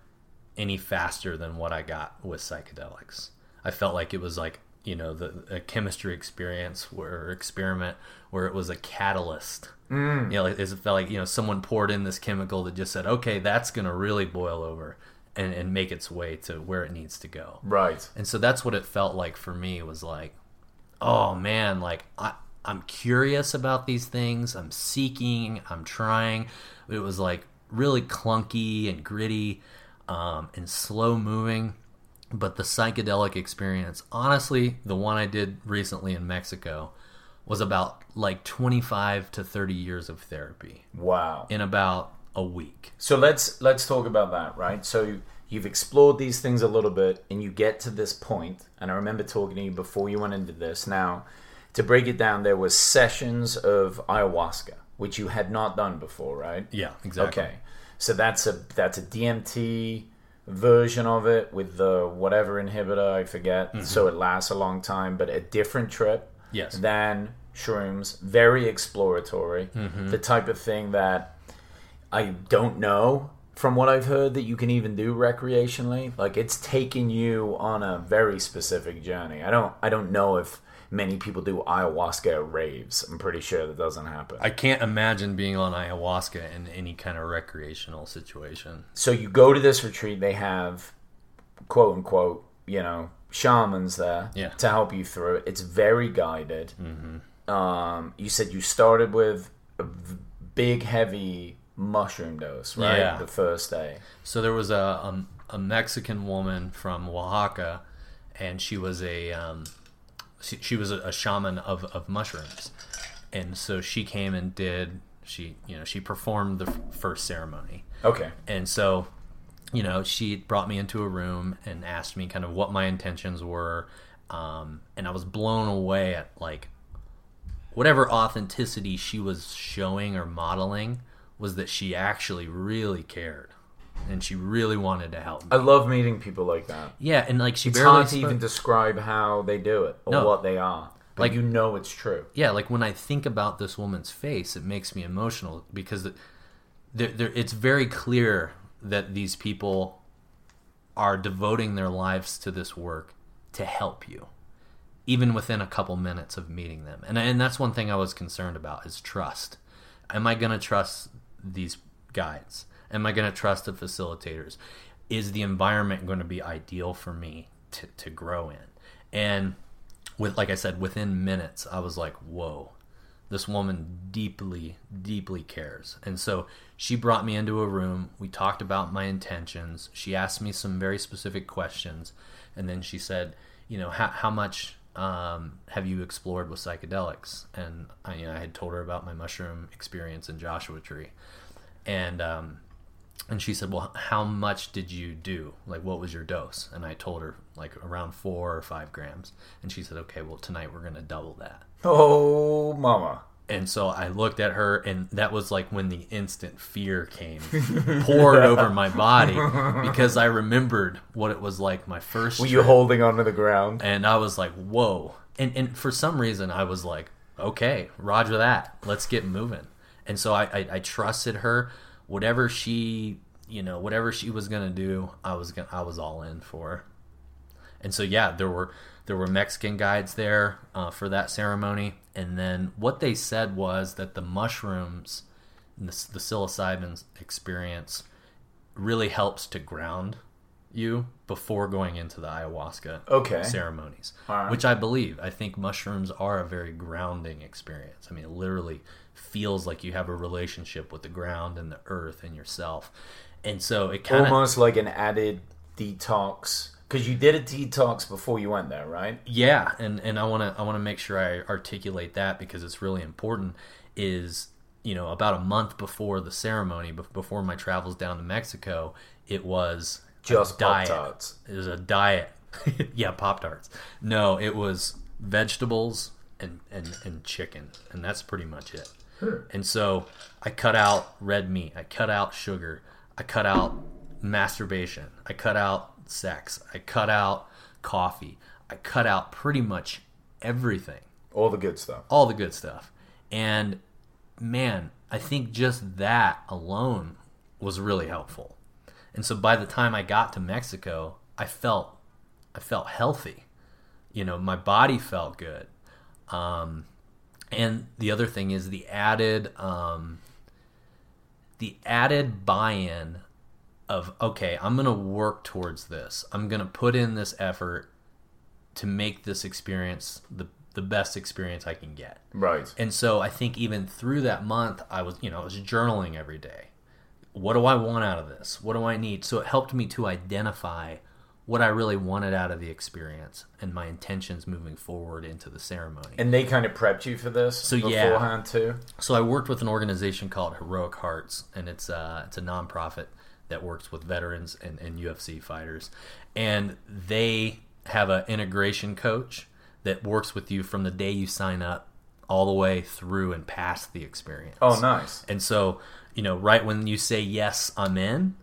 any faster than what I got with psychedelics. I felt like it was like you know the a chemistry experience or experiment where it was a catalyst. Mm. You know, like, it felt like you know someone poured in this chemical that just said, okay, that's gonna really boil over and, and make its way to where it needs to go. Right. And so that's what it felt like for me was like, oh man, like I, I'm curious about these things. I'm seeking, I'm trying. It was like really clunky and gritty um, and slow moving. But the psychedelic experience, honestly, the one I did recently in Mexico, was about like 25 to 30 years of therapy Wow. in about a week. So let's let's talk about that, right? So you've explored these things a little bit, and you get to this point. And I remember talking to you before you went into this. Now, to break it down, there was sessions of ayahuasca, which you had not done before, right? Yeah, exactly. Okay, so that's a that's a DMT version of it with the whatever inhibitor I forget. Mm-hmm. So it lasts a long time, but a different trip. Yes. Than shrooms, very exploratory. Mm-hmm. The type of thing that I don't know from what I've heard that you can even do recreationally. Like it's taking you on a very specific journey. I don't I don't know if many people do ayahuasca raves. I'm pretty sure that doesn't happen. I can't imagine being on ayahuasca in any kind of recreational situation. so you go to this retreat, they have quote unquote, you know, shamans there Yeah. to help you through it. It's very guided. Um, you said you started with a big, heavy mushroom dose, right? Yeah. The first day. So there was a, a, a Mexican woman from Oaxaca, and she was a um, she, she was a, a shaman of, of mushrooms, and so she came and did she you know she performed the f- first ceremony, Okay. and so you know she brought me into a room and asked me kind of what my intentions were, um, and I was blown away at like whatever authenticity she was showing or modeling was that she actually really cared and she really wanted to help me. I love meeting people like that. yeah, and like she It's barely hard to spoke- even describe how they do it or No. what they are. But Like- you know it's true. yeah, like when I think about this woman's face, it makes me emotional because it, there, there, it's very clear that these people are devoting their lives to this work to help you, even within a couple minutes of meeting them. And and that's one thing I was concerned about is trust. Am I going to trust these guides? Am I going to trust the facilitators? Is the environment going to be ideal for me to, to grow in? And with like I said, within minutes, I was like, whoa, this woman deeply, deeply cares. And so she brought me into a room. We talked about my intentions. She asked me some very specific questions. And then she said, you know, how, how much um, have you explored with psychedelics? And I, you know, I had told her about my mushroom experience in Joshua Tree. And, um, and she said, "Well, how much did you do? Like, what was your dose?" And I told her like around four or five grams. And she said, "Okay, well tonight we're gonna double that." Oh, mama. And so I looked at her, and that was like when the instant fear came, poured over my body, because I remembered what it was like my first. Were you holding onto the ground? And I was like, "Whoa!" And and for some reason, I was like, "Okay, Roger that. Let's get moving." And so I, I, I trusted her. Whatever she, you know, whatever she was gonna do, I was gonna, I was all in for. And so yeah, there were there were Mexican guides there uh, for that ceremony, and then what they said was that the mushrooms, the, the psilocybin experience, really helps to ground you before going into the ayahuasca Okay. ceremonies, right. which I believe. I think mushrooms are a very grounding experience. I mean, it literally feels like you have a relationship with the ground and the earth and yourself. And so it kind of Almost like an added detox. Because you did a detox before you went there, right? Yeah, and and I want to I want to make sure I articulate that because it's really important. Is you know about a month before the ceremony, before my travels down to Mexico, it was Just diet. Pop-Tarts. It was a diet. yeah, pop tarts. No, it was vegetables and and and chicken, and that's pretty much it. And so I cut out red meat. I cut out sugar. I cut out masturbation. I cut out sex. I cut out coffee. I cut out pretty much everything, All the good stuff. all the good stuff. And man, I think just that alone was really helpful. And so by the time I got to Mexico, I felt I felt healthy. You know, my body felt good. Um, and the other thing is the added um, the added buy-in of okay, I'm going to work towards this. I'm going to put in this effort to make this experience the the best experience I can get. Right. And so I think even through that month, I was, you know, I was journaling every day. What do I want out of this? What do I need? So it helped me to identify what I really wanted out of the experience and my intentions moving forward into the ceremony. And they kind of prepped you for this So, yeah. beforehand too? So I worked with an organization called Heroic Hearts, and it's uh, it's a nonprofit that works with veterans and, and UFC fighters, and they have an integration coach that works with you from the day you sign up all the way through and past the experience. Oh, nice. And so, you know, right when you say yes, I'm in,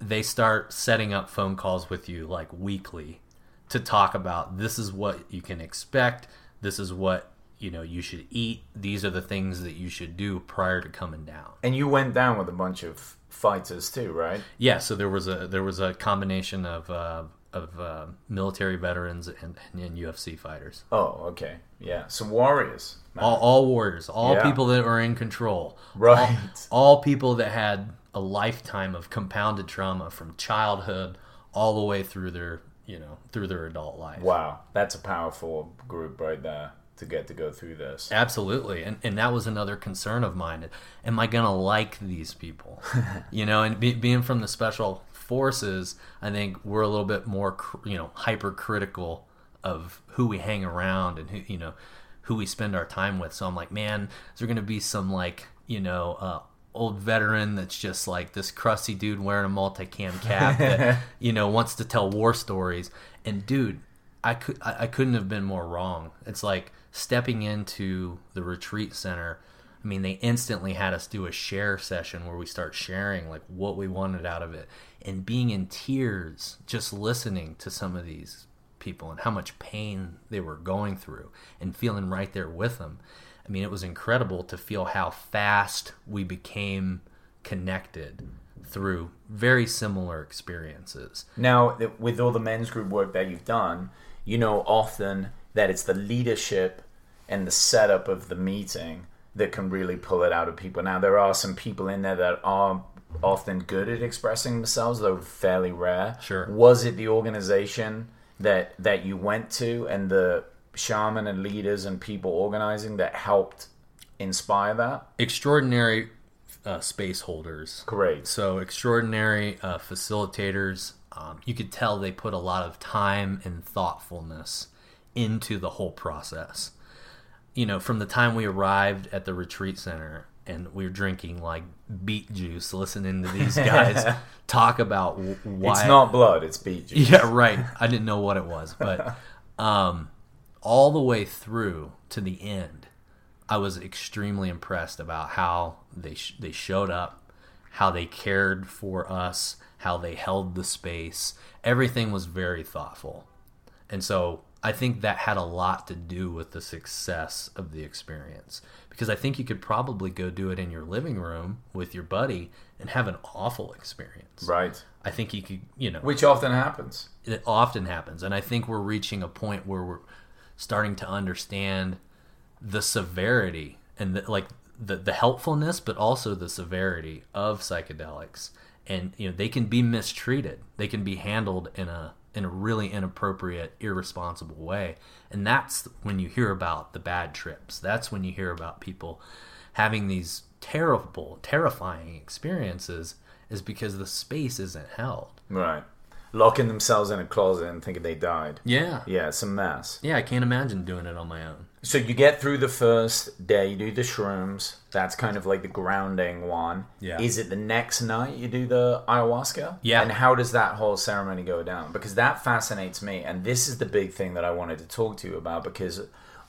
they start setting up phone calls with you like weekly to talk about this is what you can expect, this is what, you know, you should eat, these are the things that you should do prior to coming down. And you went down with a bunch of fighters too, right? Yeah, so there was a there was a combination of uh, of uh, military veterans and, and UFC fighters. Oh, okay. Yeah. Some warriors. All, all warriors, all Yeah. people that were in control, Right. All, all people that had a lifetime of compounded trauma from childhood all the way through their, you know, through their adult life. Wow. That's a powerful group right there to get to go through this. Absolutely, and and that was another concern of mine. Am I gonna like these people? you know, and be, being from the special forces, I think we're a little bit more, you know, hypercritical of who we hang around and who you know who we spend our time with. So I'm like, man, is there gonna be some like you know. Uh, Old veteran that's just like this crusty dude wearing a multicam cap that you know wants to tell war stories. And dude, I could I, I couldn't have been more wrong. It's like stepping into the retreat center. I mean, they instantly had us do a share session where we start sharing like what we wanted out of it and being in tears just listening to some of these people and how much pain they were going through and feeling right there with them. I mean, it was incredible to feel how fast we became connected through very similar experiences. Now, with all the men's group work that you've done, you know often that it's the leadership and the setup of the meeting that can really pull it out of people. Now, there are some people in there that are often good at expressing themselves, though fairly rare. Sure. Was it the organization that that you went to and the shaman and leaders and people organizing that helped inspire that? extraordinary uh, space holders. Great. So extraordinary uh, facilitators. Um, you could tell they put a lot of time and thoughtfulness into the whole process. You know, from the time we arrived at the retreat center and we were drinking like beet juice, listening to these guys talk about why it's not blood, it's beet juice. yeah, right. I didn't know what it was, but um, all the way through to the end, I was extremely impressed about how they sh- they showed up, how they cared for us, how they held the space. Everything was very thoughtful, and so I think that had a lot to do with the success of the experience. Because I think you could probably go do it in your living room with your buddy and have an awful experience. Right. I think you could, you know, Which often happens. it often happens and i think we're reaching a point where we're starting to understand the severity and the, like the, the helpfulness but also the severity of psychedelics and you know they can be mistreated they can be handled in a in a really inappropriate irresponsible way and that's when you hear about the bad trips that's when you hear about people having these terrible terrifying experiences is because the space isn't held Right. Locking themselves in a closet and thinking they died. yeah Yeah, it's a mess. Yeah, I can't imagine doing it on my own. So you get through the first day, you do the shrooms. That's kind of like the grounding one. Yeah. Is it the next night you do the ayahuasca? Yeah. And how does that whole ceremony go down? Because that fascinates me, and this is the big thing that I wanted to talk to you about. Because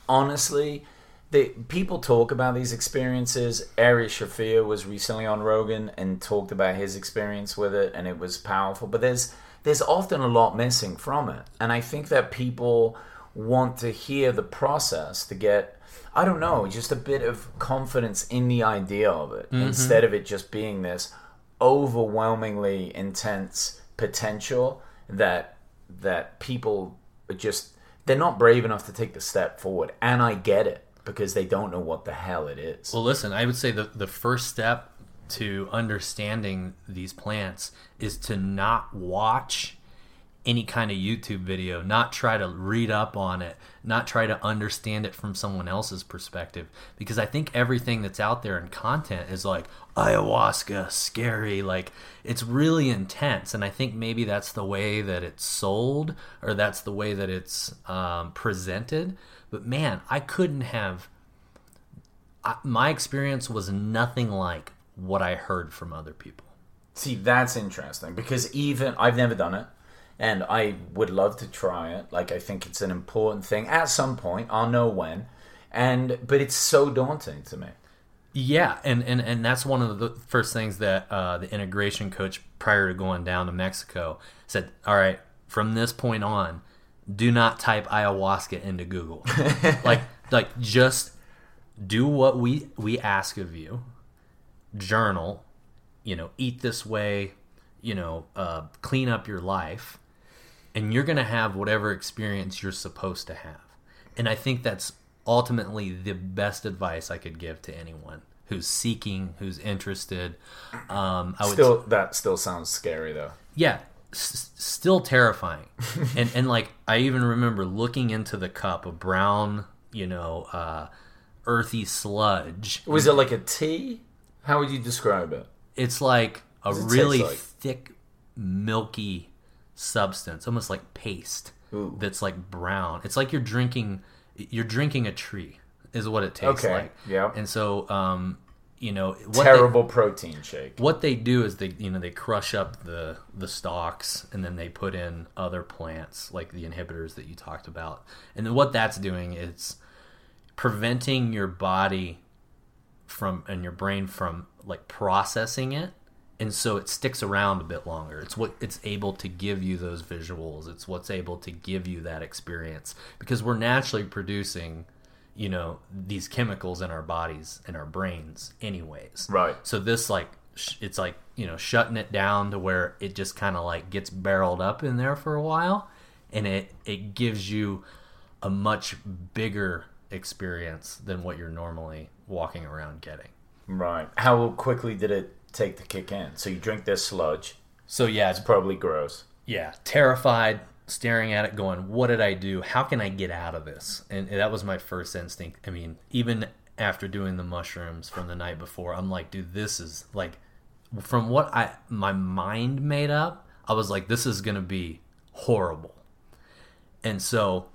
honestly, the people talk about these experiences. Ari Shaffir was recently on Rogan and talked about his experience with it, and it was powerful. But there's there's often a lot missing from it, and I think that people want to hear the process to get I don't know, just a bit of confidence in the idea of it mm-hmm. instead of it just being this overwhelmingly intense potential that that people are just they're not brave enough to take the step forward and I get it because they don't know what the hell it is. Well, listen, I would say the the first step to understanding these plants is to not watch any kind of YouTube video, not try to read up on it, not try to understand it from someone else's perspective. Because I think everything that's out there in content is like ayahuasca, scary, like it's really intense. And I think maybe that's the way that it's sold or that's the way that it's um, presented. But man, I couldn't have. I, my experience was nothing like what I heard from other people. See, that's interesting because even I've never done it and I would love to try it. Like I think it's an important thing at some point. I'll know when. And but it's so daunting to me. Yeah, and, and, and that's one of the first things that uh, the integration coach prior to going down to Mexico said, All right, from this point on, do not type ayahuasca into Google. like like just do what we we ask of you. Journal, you know, eat this way, you know, uh, clean up your life, and you're gonna have whatever experience you're supposed to have. And I think that's ultimately the best advice I could give to anyone who's seeking, who's interested. Um, I would Still that still sounds scary though. yeah s- still terrifying and and like i even remember looking into the cup of brown you know uh earthy sludge Was it like a tea? How would you describe it? it's like a it really like? thick milky substance almost like paste Ooh. that's like brown it's like you're drinking you're drinking a tree is what it tastes Okay, like yeah. and so um you know what they- Terrible protein shake. what they do is they you know they crush up the the stalks and then they put in other plants like the inhibitors that you talked about and then what that's doing is preventing your body from and your brain from like processing it and so it sticks around a bit longer. It's what it's able to give you those visuals. It's what's able to give you that experience. Because we're naturally producing you know these chemicals in our bodies in our brains anyways. Right. so this like sh- it's like you know shutting it down to where it just kind of like gets barreled up in there for a while. And it it gives you a much bigger experience than what you're normally walking around getting. Right. How quickly did it take the kick in? So you drink this sludge. so yeah it's Probably gross. yeah terrified staring at it going what did i do how can i get out of this and that was my first instinct i mean even after doing the mushrooms from the night before. I'm like, dude, this is like from what I my mind made up, I was like, this is gonna be horrible. And so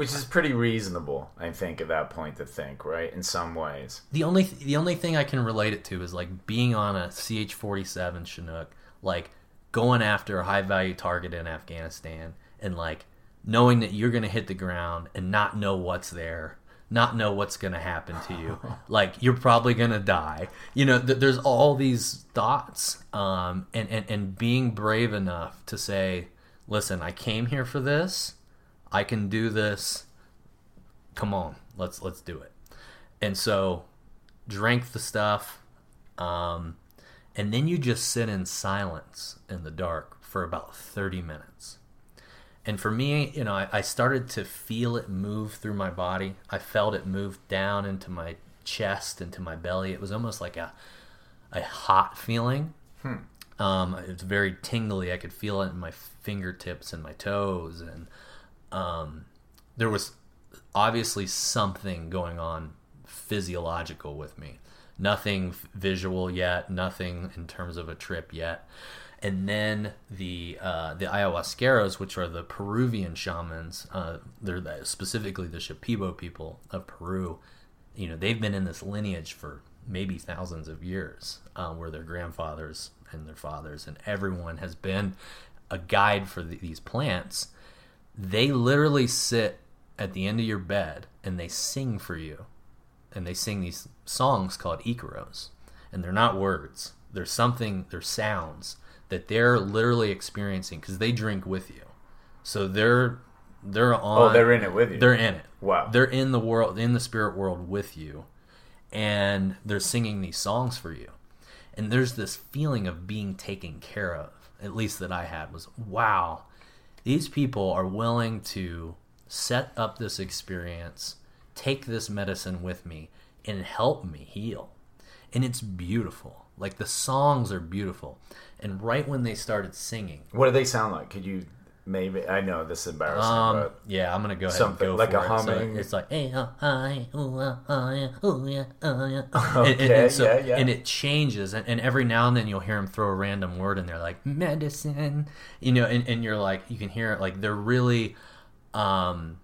Which is pretty reasonable, I think, at that point to think, right? In some ways. the only the only thing I can relate it to is like being on a CH-47 Chinook, like going after a high value target in Afghanistan, and like knowing that you're gonna hit the ground and not know what's there, not know what's gonna happen to you, like you're probably gonna die. You know, th- there's all these thoughts, um, and and and being brave enough to say, listen, I came here for this. I can do this. Come on, let's let's do it. And so, drank the stuff, um, and then you just sit in silence in the dark for about thirty minutes. And for me, you know, I, I started to feel it move through my body. I felt it move down into my chest, into my belly. It was almost like a a hot feeling. Um, it was very tingly. I could feel it in my fingertips and my toes, and um, there was obviously something going on physiological with me. Nothing visual yet. Nothing in terms of a trip yet. And then the uh, the ayahuasqueros, which are the Peruvian shamans, uh, they're the, specifically the Shipibo people of Peru. You know, they've been in this lineage for maybe thousands of years, uh, where their grandfathers and their fathers and everyone has been a guide for the, these plants. They literally sit at the end of your bed and they sing for you and they sing these songs called Icaros, and they're not words. They're something. They're sounds that they're literally experiencing because they drink with you. So they're they're oh, on. Oh, they're in it with you. They're in it. Wow. They're in the world, in the spirit world with you, and they're singing these songs for you. And there's this feeling of being taken care of. At least that I had was wow. These people are willing to set up this experience, take this medicine with me, and help me heal. And it's beautiful. Like the songs are beautiful. And right when they started singing, What do they sound like? Could you maybe? I know this is embarrassing, um, but yeah, I'm gonna go ahead Something and go like for a it. So humming? it's like, "Hey, uh, hi, hi, ooh, yeah, uh, yeah." Okay, and, and, and so, yeah, yeah. and it changes, and, and every now and then you'll hear them throw a random word in there, like medicine, you know, and, and you're like, you can hear it, like they're really um,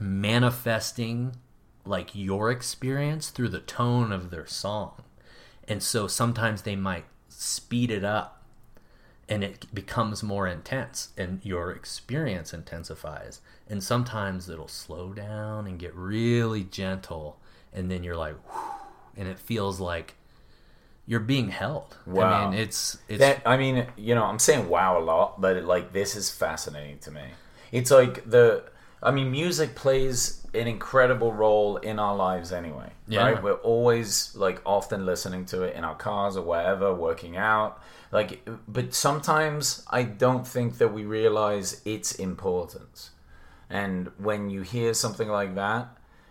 manifesting like your experience through the tone of their song, and so sometimes they might speed it up and it becomes more intense and your experience intensifies and sometimes it'll slow down and get really gentle and then you're like and it feels like you're being held Wow. i mean it's it's that I mean, you know, I'm saying wow a lot, but like this is fascinating to me. It's like the I mean, music plays an incredible role in our lives anyway. Yeah. Right? We're always like often listening to it in our cars or wherever, working out. Like but sometimes I don't think that we realize its importance. And when you hear something like that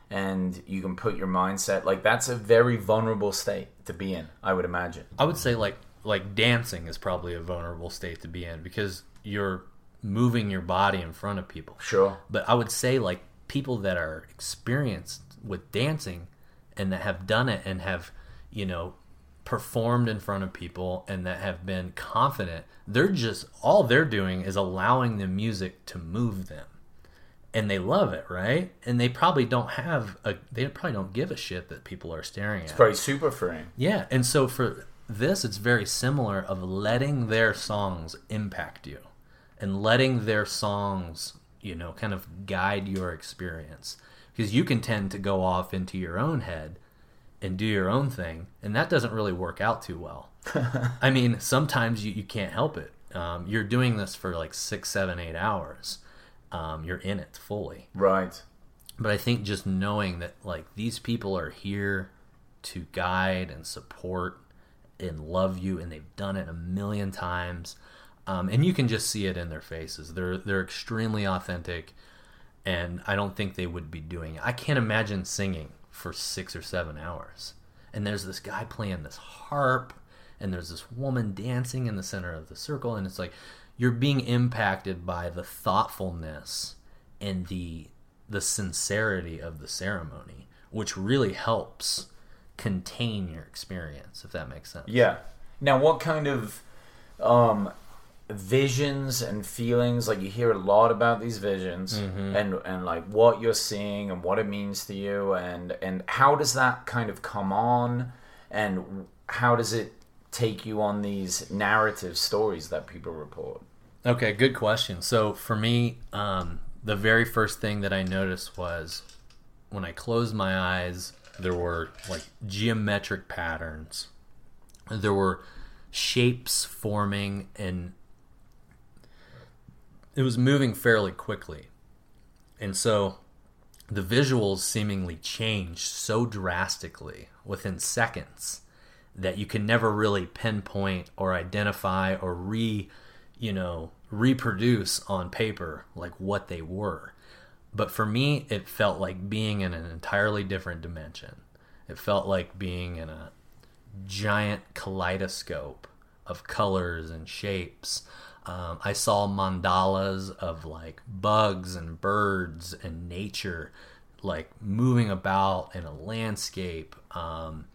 and you can put your mindset like that's a very vulnerable state to be in, I would imagine. i would say like like dancing is probably a vulnerable state to be in because you're moving your body in front of people Sure. But I would say like people that are experienced with dancing and that have done it and have, you know, performed in front of people and that have been confident, they're just all they're doing is allowing the music to move them. And they love it, right? And they probably don't have a they probably don't give a shit that people are staring at. It's probably super freeing. Yeah, and so for this, it's very similar of letting their songs impact you, and letting their songs, you know, kind of guide your experience, because you can tend to go off into your own head and do your own thing, and that doesn't really work out too well. I mean, sometimes you, you can't help it. Um, you're doing this for like six, seven, eight hours. Um, you're in it fully Right. but I think just knowing that like these people are here to guide and support and love you, and they've done it a million times, um, and you can just see it in their faces. They're they're extremely authentic, and I don't think they would be doing it. I can't imagine singing for six or seven hours, and there's this guy playing this harp, and there's this woman dancing in the center of the circle, and it's like you're being impacted by the thoughtfulness and the the sincerity of the ceremony which really helps contain your experience, if that makes sense. Yeah. Now, what kind of um, visions and feelings? Like you hear a lot about these visions, Mm-hmm. and and like what you're seeing and what it means to you, and and how does that kind of come on, and how does it take you on these narrative stories that people report? Okay, good question. So for me, um, the very first thing that I noticed was when I closed my eyes, there were like geometric patterns. There were shapes forming, and it was moving fairly quickly. And so the visuals seemingly changed so drastically within seconds that you can never really pinpoint or identify or re you know reproduce on paper like what they were but for me it felt like being in an entirely different dimension it felt like being in a giant kaleidoscope of colors and shapes um, i saw mandalas of like bugs and birds and nature like moving about in a landscape. Um,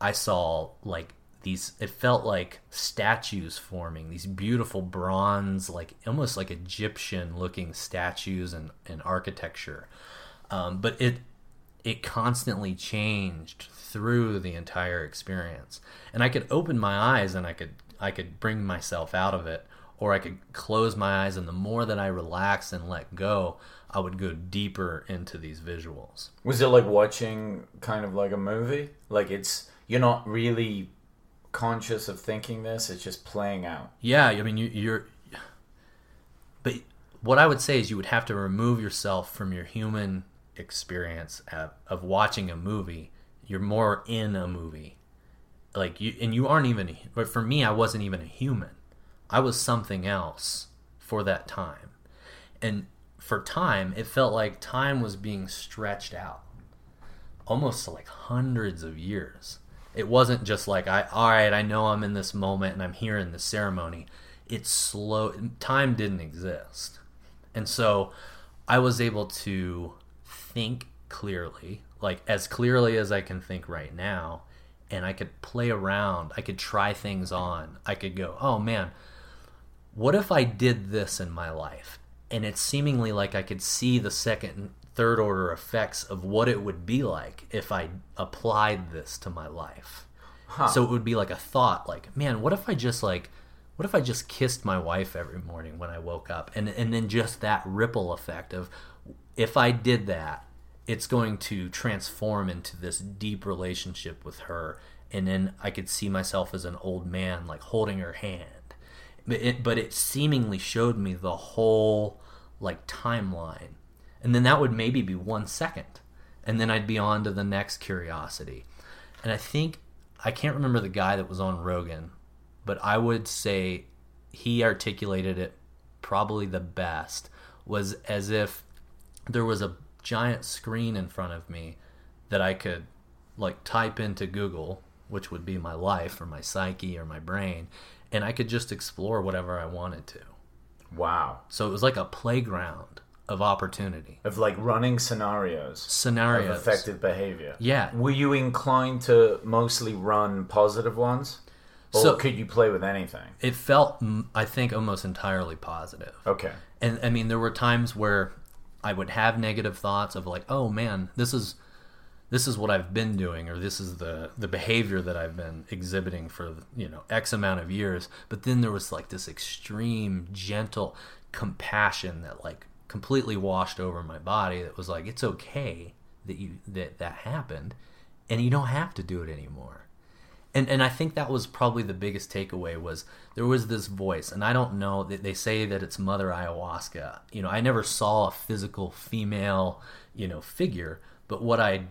I saw like these it felt like statues forming these beautiful bronze like almost like Egyptian looking statues and, and architecture. Um, but it it constantly changed through the entire experience. And I could open my eyes and I could I could bring myself out of it or I could close my eyes and the more that I relaxed and let go I would go deeper into these visuals Was it like watching kind of like a movie? Like it's you're not really conscious of thinking this; it's just playing out. Yeah, I mean, you, you're. But what I would say is you would have to remove yourself from your human experience of, of watching a movie. You're more in a movie, like you, and you aren't even. But for me, I wasn't even a human. I was something else for that time, and for time, it felt like time was being stretched out, almost like hundreds of years it wasn't just like I all right, I know I'm in this moment and I'm here in the ceremony. It's slow time didn't exist. And so I was able to think clearly, like as clearly as I can think right now, and I could play around. I could try things on. I could go, "Oh man, what if I did this in my life?" And it's seemingly like I could see the second and third order effects of what it would be like if I applied this to my life. So it would be like a thought like, man, what if I just like what if I just kissed my wife every morning when I woke up? And and then just that ripple effect of if I did that, it's going to transform into this deep relationship with her and then I could see myself as an old man like holding her hand. But it but it seemingly showed me the whole like timeline. And then that would maybe be one second. And then i'd be on to the next curiosity. And i think i can't remember the guy that was on rogan but i would say he articulated it probably the best. Was as if there was a giant screen in front of me that i could like type into google which would be my life or my psyche or my brain and i could just explore whatever i wanted to Wow. so it was like a playground of opportunity Of like running scenarios. scenarios. of effective behavior. Yeah. Were you inclined to mostly run positive ones? Or So- could you play with anything? It felt, I think, almost entirely positive. Okay. And I mean, there were times where I would have negative thoughts of like, "Oh man, this is this is what I've been doing, or this is the the behavior that I've been exhibiting for you know X amount of years." But then there was like this extreme, gentle compassion that like completely washed over my body. That was like, "It's okay that you that that happened, and you don't have to do it anymore." and and I think that was probably the biggest takeaway was there was this voice, and I don't know that they say that it's Mother Ayahuasca. You know, I never saw a physical female, you know, figure, but what I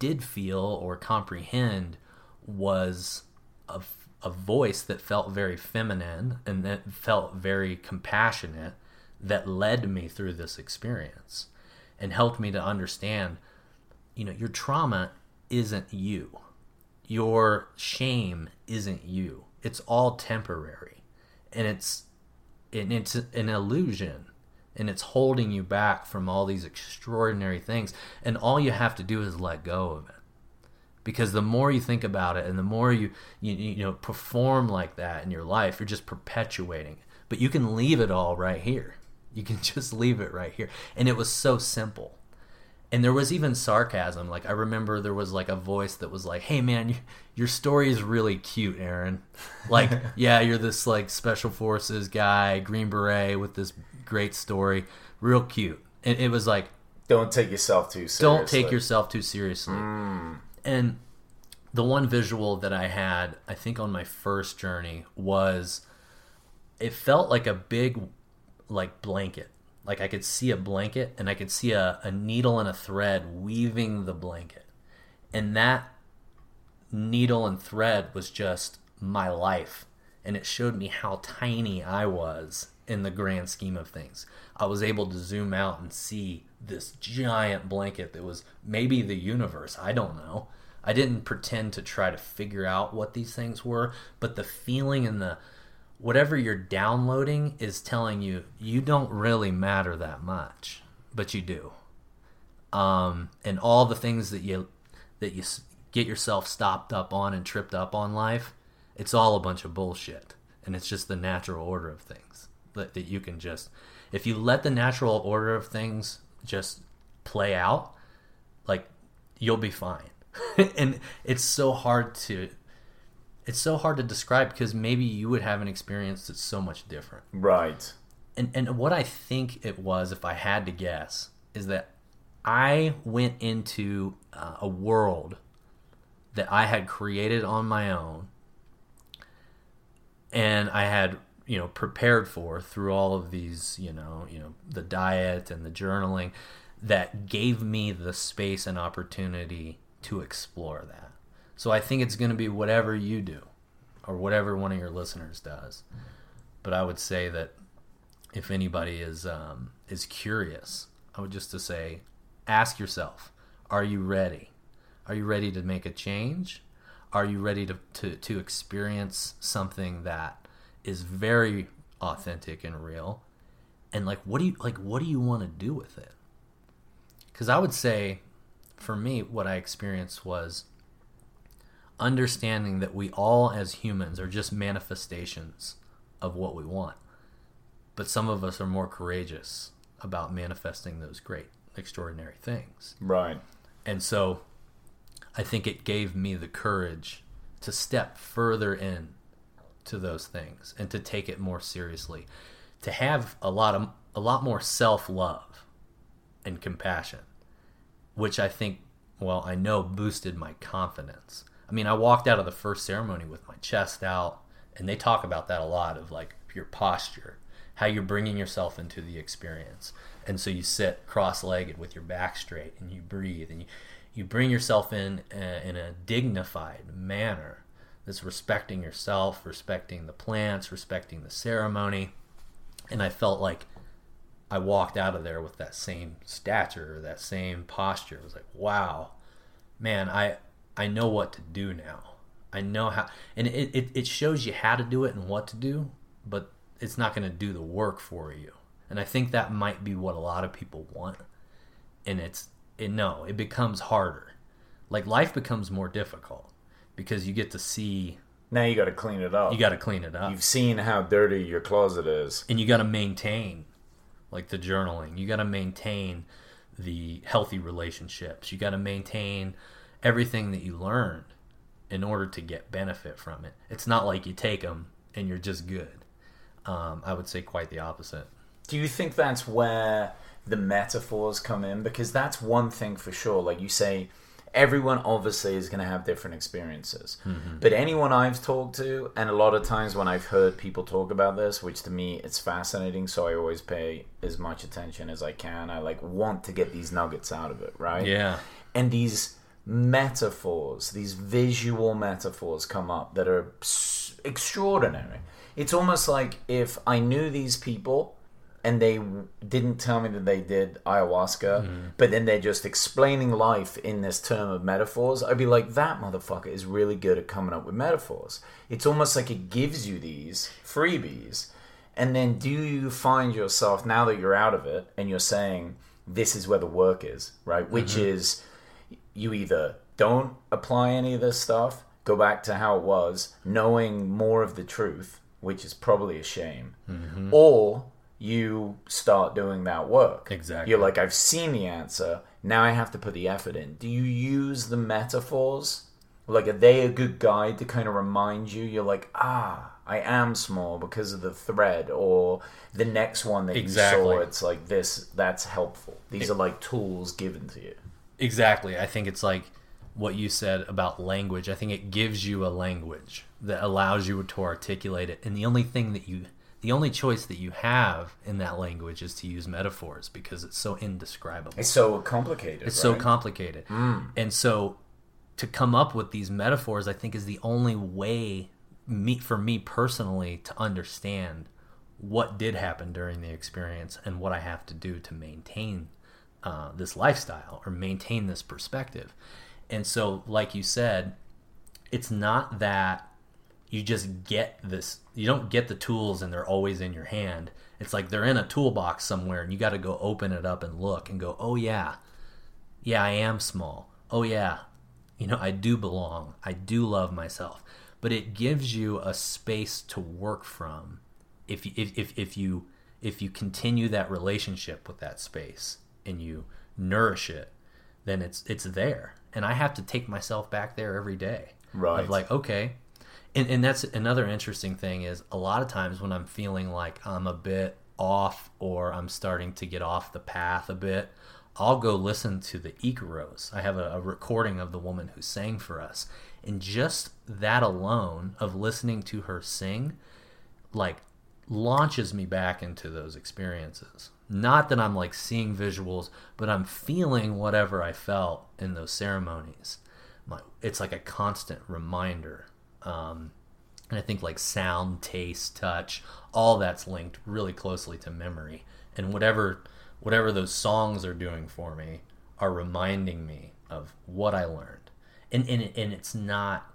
did feel or comprehend was a, a voice that felt very feminine and that felt very compassionate that led me through this experience and helped me to understand you know your trauma isn't you. Your shame isn't you. It's all temporary. And it's and it's an illusion and it's holding you back from all these extraordinary things. And all you have to do is let go of it. Because the more you think about it and the more you you, you know perform like that in your life you're just perpetuating but you can leave it all right here. You can just leave it right here. And it was so simple and there was even sarcasm like i remember there was like a voice that was like hey man your story is really cute aaron like yeah you're this like special forces guy green beret with this great story real cute and it was like Don't take yourself too seriously. don't take yourself too seriously. Hmm. And the one visual that I had, I think on my first journey was it felt like a big like blanket. Like I could see a blanket and I could see a, a needle and a thread weaving the blanket. And that needle and thread was just my life. And it showed me how tiny I was in the grand scheme of things. I was able to zoom out and see this giant blanket that was maybe the universe. I don't know. I didn't pretend to try to figure out what these things were, but the feeling and the whatever you're downloading is telling you you don't really matter that much, but you do. Um, and all the things that you that you get yourself stopped up on and tripped up on life, it's all a bunch of bullshit, and it's just the natural order of things that, that you can just if you let the natural order of things just play out, like you'll be fine. and it's so hard to it's so hard to describe because maybe you would have an experience that's so much different. Right. And and what I think it was, if I had to guess, is that I went into uh, a world that I had created on my own, and I had you know prepared for through all of these you know you know the diet and the journaling that gave me the space and opportunity to explore that. So I think it's going to be whatever you do or whatever one of your listeners does. But I would say that if anybody is um, is curious, I would just to say, ask yourself: Are you ready? Are you ready to make a change? Are you ready to, to, to experience something that is very authentic and real? And like, what do you like? What do you want to do with it? Because I would say, for me, what I experienced was understanding that we all, as humans, are just manifestations of what we want. But some of us are more courageous about manifesting those great, extraordinary things. Right. And so I think it gave me the courage to step further in to those things and to take it more seriously, to have a lot of a lot more self-love and compassion, which I think well, I know boosted my confidence. I mean, I walked out of the first ceremony with my chest out, and they talk about that a lot of like your posture, how you're bringing yourself into the experience. And so you sit cross-legged with your back straight and you breathe and you you bring yourself in a, in a dignified manner that's respecting yourself, respecting the plants, respecting the ceremony. And I felt like I walked out of there with that same stature, that same posture. It was like, wow, man, I I know what to do now. I know how, and it, it, it shows you how to do it and what to do, but it's not going to do the work for you. And I think that might be what a lot of people want. And it's, it, no, it becomes harder. Like life becomes more difficult because you get to see, Now you got to clean it up. you got to clean it up. You've seen how dirty your closet is. and you got to maintain like the journaling you got to maintain the healthy relationships you got to maintain everything that you learned in order to get benefit from it it's not like you take them and you're just good um, i would say quite the opposite Do you think that's where the metaphors come in? Because that's one thing for sure. Like you say, everyone obviously is going to have different experiences. But anyone I've talked to, and a lot of times when I've heard people talk about this, which to me it's fascinating, so I always pay as much attention as I can. I like want to get these nuggets out of it, right? yeah and these metaphors, these visual metaphors come up that are extraordinary. It's almost like if I knew these people and they didn't tell me that they did ayahuasca, but then they're just explaining life in this term of metaphors, I'd be like, that motherfucker is really good at coming up with metaphors. It's almost like it gives you these freebies. And then do you find yourself now that you're out of it and you're saying this is where the work is, right? Which Mm-hmm. is you either don't apply any of this stuff, go back to how it was, knowing more of the truth, which is probably a shame, Mm-hmm. or you start doing that work. Exactly. You're like, I've seen the answer, now I have to put the effort in. Do you use the metaphors? Like, are they a good guide to kind of remind you? You're like, ah, I am small because of the thread, or the next one that Exactly. you saw, it's like this, that's helpful. These are like tools given to you. Exactly. I think it's like what you said about language. I think it gives you a language that allows you to articulate it. And the only thing that you the only choice that you have in that language is to use metaphors because it's so indescribable. It's so complicated. It's so right? complicated. Mm. And so to come up with these metaphors I think is the only way me for me personally to understand what did happen during the experience and what I have to do to maintain uh, this lifestyle or maintain this perspective. And so, like you said, it's not that you just get this, you don't get the tools and they're always in your hand. It's like they're in a toolbox somewhere and you got to go open it up and look and go, oh, yeah, yeah, I am small. Oh, yeah, you know, I do belong. I do love myself. But it gives you a space to work from if if, if, if you if you continue that relationship with that space and you nourish it, then it's it's there. And I have to take myself back there every day. Right. Of like, okay. And and that's another interesting thing is a lot of times when I'm feeling like I'm a bit off or I'm starting to get off the path a bit, I'll go listen to the Icaros. I have a, a recording of the woman who sang for us. And just that alone of listening to her sing, like launches me back into those experiences. Not that I'm like seeing visuals, but I'm feeling whatever I felt in those ceremonies. It's like a constant reminder. Um, and I think like sound, taste, touch, all that's linked really closely to memory. And whatever whatever those songs are doing for me are reminding me of what I learned. And and, and it's not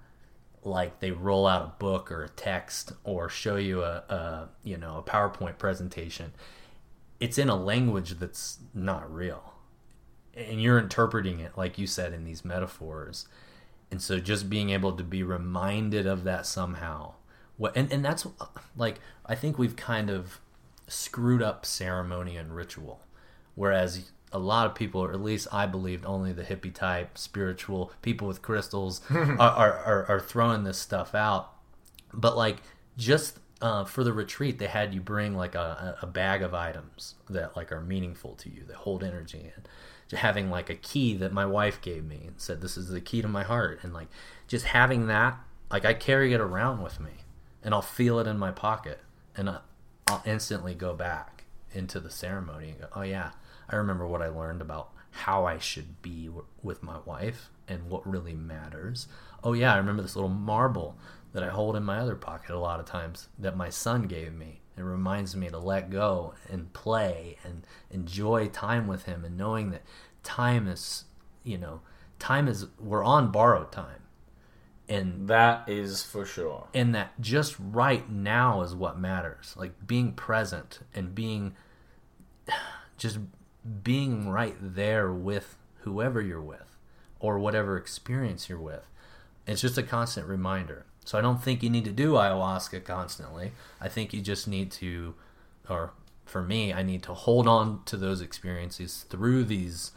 like they roll out a book or a text or show you a, a you know a PowerPoint presentation. It's in a language that's not real, and you're interpreting it like you said in these metaphors. And so, just being able to be reminded of that somehow, what and and that's like I think we've kind of screwed up ceremony and ritual, whereas a lot of people, or at least I believed only the hippie type, spiritual people with crystals are, are, are, are throwing this stuff out. But like just uh, for the retreat, they had you bring like a, a bag of items that like are meaningful to you, that hold energy, and having like a key that my wife gave me and said, "This is the key to my heart," and like just having that, like I carry it around with me, and I'll feel it in my pocket, and I'll instantly go back into the ceremony and go, "Oh yeah." I remember what I learned about how I should be w- with my wife and what really matters. Oh yeah, I remember this little marble that I hold in my other pocket a lot of times that my son gave me. It reminds me to let go and play and enjoy time with him and knowing that time is, you know, time is we're on borrowed time. And That is for sure. and that just right now is what matters like being present and being just being right there with whoever you're with or whatever experience you're with it's just a constant reminder so i don't think you need to do ayahuasca constantly i think you just need to or for me i need to hold on to those experiences through these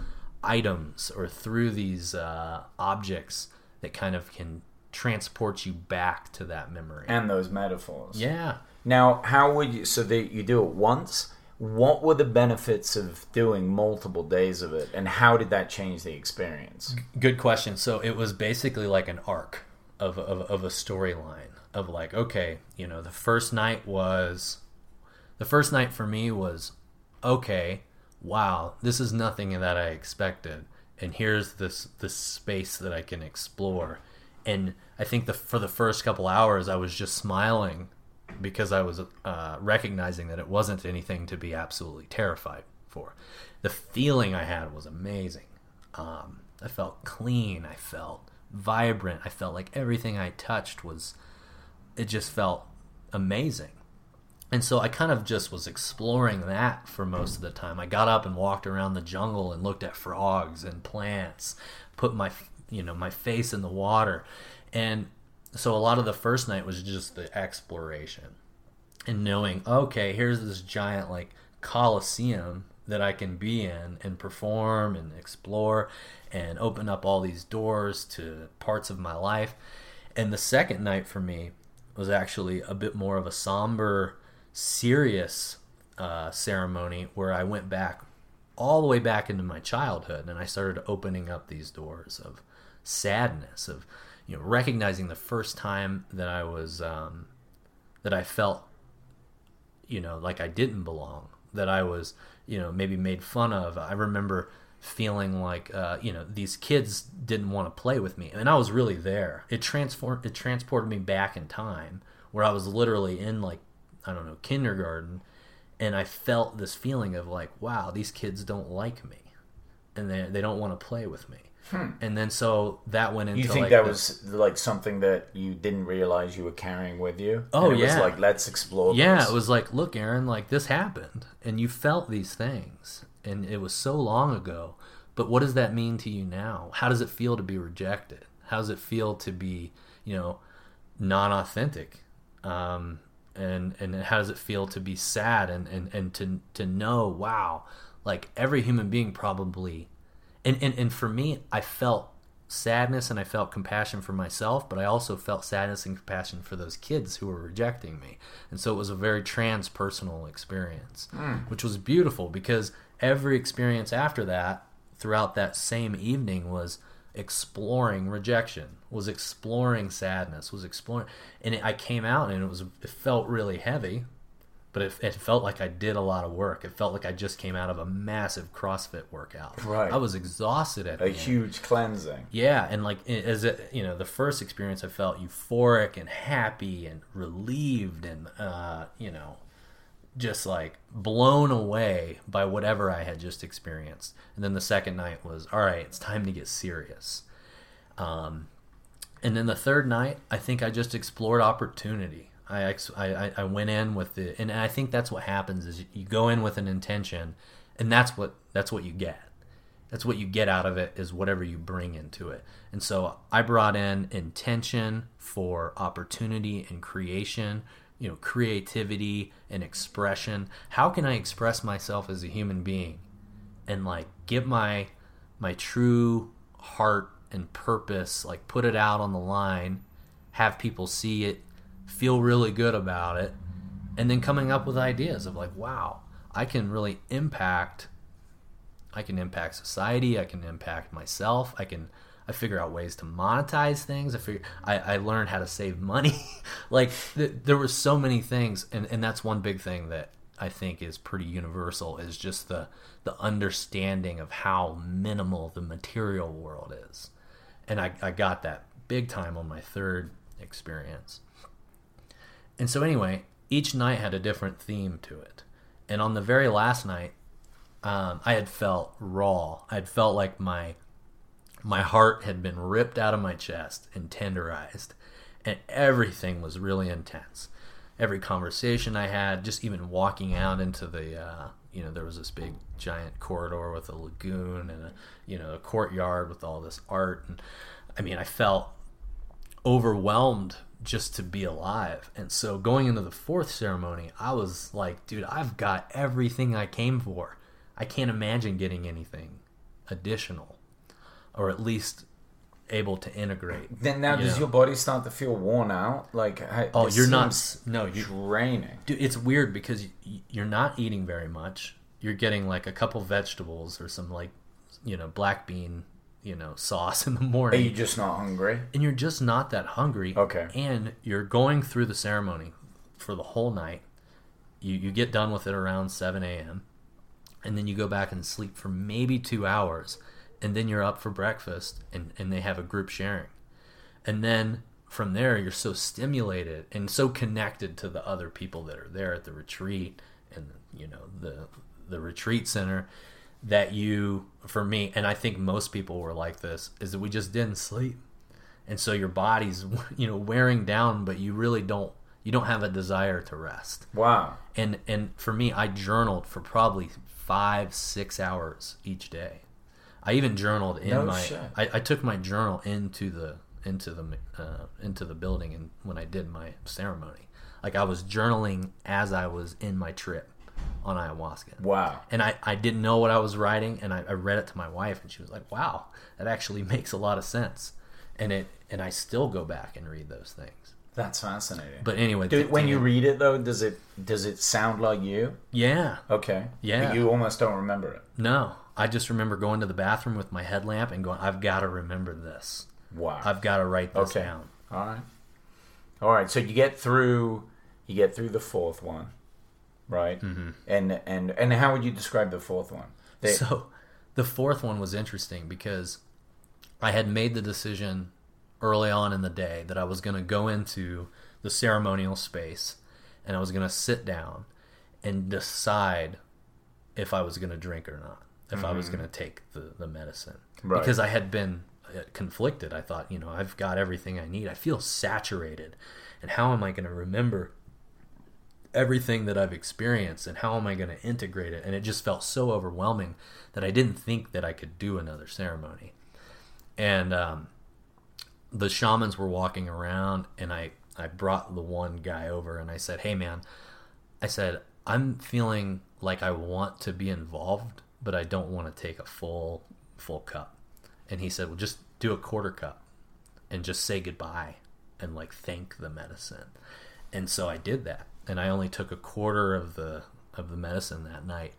items or through these uh, objects that kind of can transport you back to that memory And those metaphors. yeah Now, how would you? So that you do it once. What were the benefits of doing multiple days of it, and how did that change the experience? Good question. So it was basically like an arc of of, of a storyline of like, okay, you know, the first night was the first night for me was okay, wow, this is nothing that I expected, and here's this this space that I can explore. And I think the for the first couple hours, I was just smiling because I was uh, recognizing that it wasn't anything to be absolutely terrified for. The feeling I had was amazing. Um, I felt clean. I felt vibrant. I felt like everything I touched was. It just felt amazing. and so I kind of just was exploring that for most of the time. I got up and walked around the jungle and looked at frogs and plants, put my you know my face in the water, and so a lot of the first night was just the exploration and knowing okay here's this giant like coliseum that I can be in and perform and explore and open up all these doors to parts of my life. And the second night for me was actually a bit more of a somber, serious uh, ceremony where I went back all the way back into my childhood and I started opening up these doors of sadness, of you know recognizing the first time that I was um, that I felt you know like I didn't belong, that I was you know maybe made fun of. I remember feeling like uh, you know these kids didn't want to play with me, and I was really there. It transformed it transported me back in time where I was literally in like I don't know kindergarten, and I felt this feeling of like wow these kids don't like me, and they they don't want to play with me. Hmm. And then so that went into You think like that was like something that you didn't realize you were carrying with you? Oh, And it yeah. was like let's explore. Yeah, this. it was like, look, Aaron, like this happened, and you felt these things, and it was so long ago. But what does that mean to you now? How does it feel to be rejected? How does it feel to be, you know, non-authentic? Um, and and how does it feel to be sad and and and to to know, wow, like every human being probably, and and and for me, I felt sadness and I felt compassion for myself, but I also felt sadness and compassion for those kids who were rejecting me. And so it was a very transpersonal experience, Mm. which was beautiful because every experience after that, throughout that same evening, was exploring rejection, was exploring sadness, was exploring. And it, I came out and it was it felt really heavy, but it, it felt like I did a lot of work. It felt like I just came out of a massive CrossFit workout. Right. I was exhausted at a huge cleansing. Yeah, and like as it, you know, the first experience, I felt euphoric and happy and relieved and uh, you know, just like blown away by whatever I had just experienced. And then the second night was, all right, it's time to get serious. Um, and then the third night, I think I just explored opportunity. I, ex- I I- went in with the, and I think that's what happens is you go in with an intention, and that's what that's what you get. That's what you get out of it is whatever you bring into it. And so I brought in intention for opportunity and creation, you know, creativity and expression. How can I express myself as a human being and like get my my true heart and purpose, like put it out on the line, have people see it, feel really good about it, and then coming up with ideas of like, wow, I can really impact I can impact society. I can impact myself. I can I figure out ways to monetize things. I figure I, I learned how to save money. like th- there were so many things, and, and that's one big thing that I think is pretty universal is just the the understanding of how minimal the material world is, and I, I got that big time on my third experience. And so anyway, each night had a different theme to it, and on the very last night, um, I had felt raw. I had felt like my my heart had been ripped out of my chest and tenderized, and everything was really intense. Every conversation I had, just even walking out into the, uh, you know, there was this big giant corridor with a lagoon and a, you know, a courtyard with all this art, and I mean, I felt overwhelmed just to be alive. And so going into the fourth ceremony, I was like, dude, I've got everything I came for. I can't imagine getting anything additional or at least able to integrate. Then now, you does know? your body start to feel worn out? Like, Oh, you're not. No, you're draining. Dude, it's weird because you're not eating very much. You're getting like a couple vegetables or some like, you know, black bean, you know, sauce in the morning. Are you just not hungry? and you're just not that hungry. Okay. And you're going through the ceremony for the whole night. You you get done with it around seven a.m. and then you go back and sleep for maybe two hours, and then you're up for breakfast, and and they have a group sharing, and then from there you're so stimulated and so connected to the other people that are there at the retreat and you know the the retreat center that you for me and I think most people were like this is that we just didn't sleep and so your body's you know wearing down but you really don't You don't have a desire to rest. Wow. And and for me, I journaled for probably five, six hours each day. I even journaled in No my. shit. I, I took my journal into the into the uh, into the building and when I did my ceremony, like I was journaling as I was in my trip on ayahuasca. Wow. And I, I didn't know what I was writing, and I, I read it to my wife, and she was like, "Wow, that actually makes a lot of sense." And it and I still go back and read those things. That's fascinating. But anyway, Do, to- when you read it though, does it does it sound like you? yeah, Okay. Yeah. But you almost don't remember it. no, I just remember going to the bathroom with my headlamp and going, "I've got to remember this. Wow. I've got to write this Okay. down." All right. All right. So you get through you get through the fourth one, right? Mm-hmm. And and and how would you describe the fourth one? They- So the fourth one was interesting because I had made the decision early on in the day that I was going to go into the ceremonial space and I was going to sit down and decide if I was going to drink or not, if I was going to take the, the medicine. Right. Because I had been uh, conflicted. I thought, you know, I've got everything I need. I feel saturated. And how am I going to remember everything that I've experienced and how am I going to integrate it? And it just felt so overwhelming that I didn't think that I could do another ceremony. And um, the shamans were walking around, and I, I brought the one guy over and I said, Hey, man, I said, I'm feeling like I want to be involved, but I don't want to take a full full cup. And he said, Well, just do a quarter cup and just say goodbye and like thank the medicine. And so I did that. And I only took a quarter of the of the medicine that night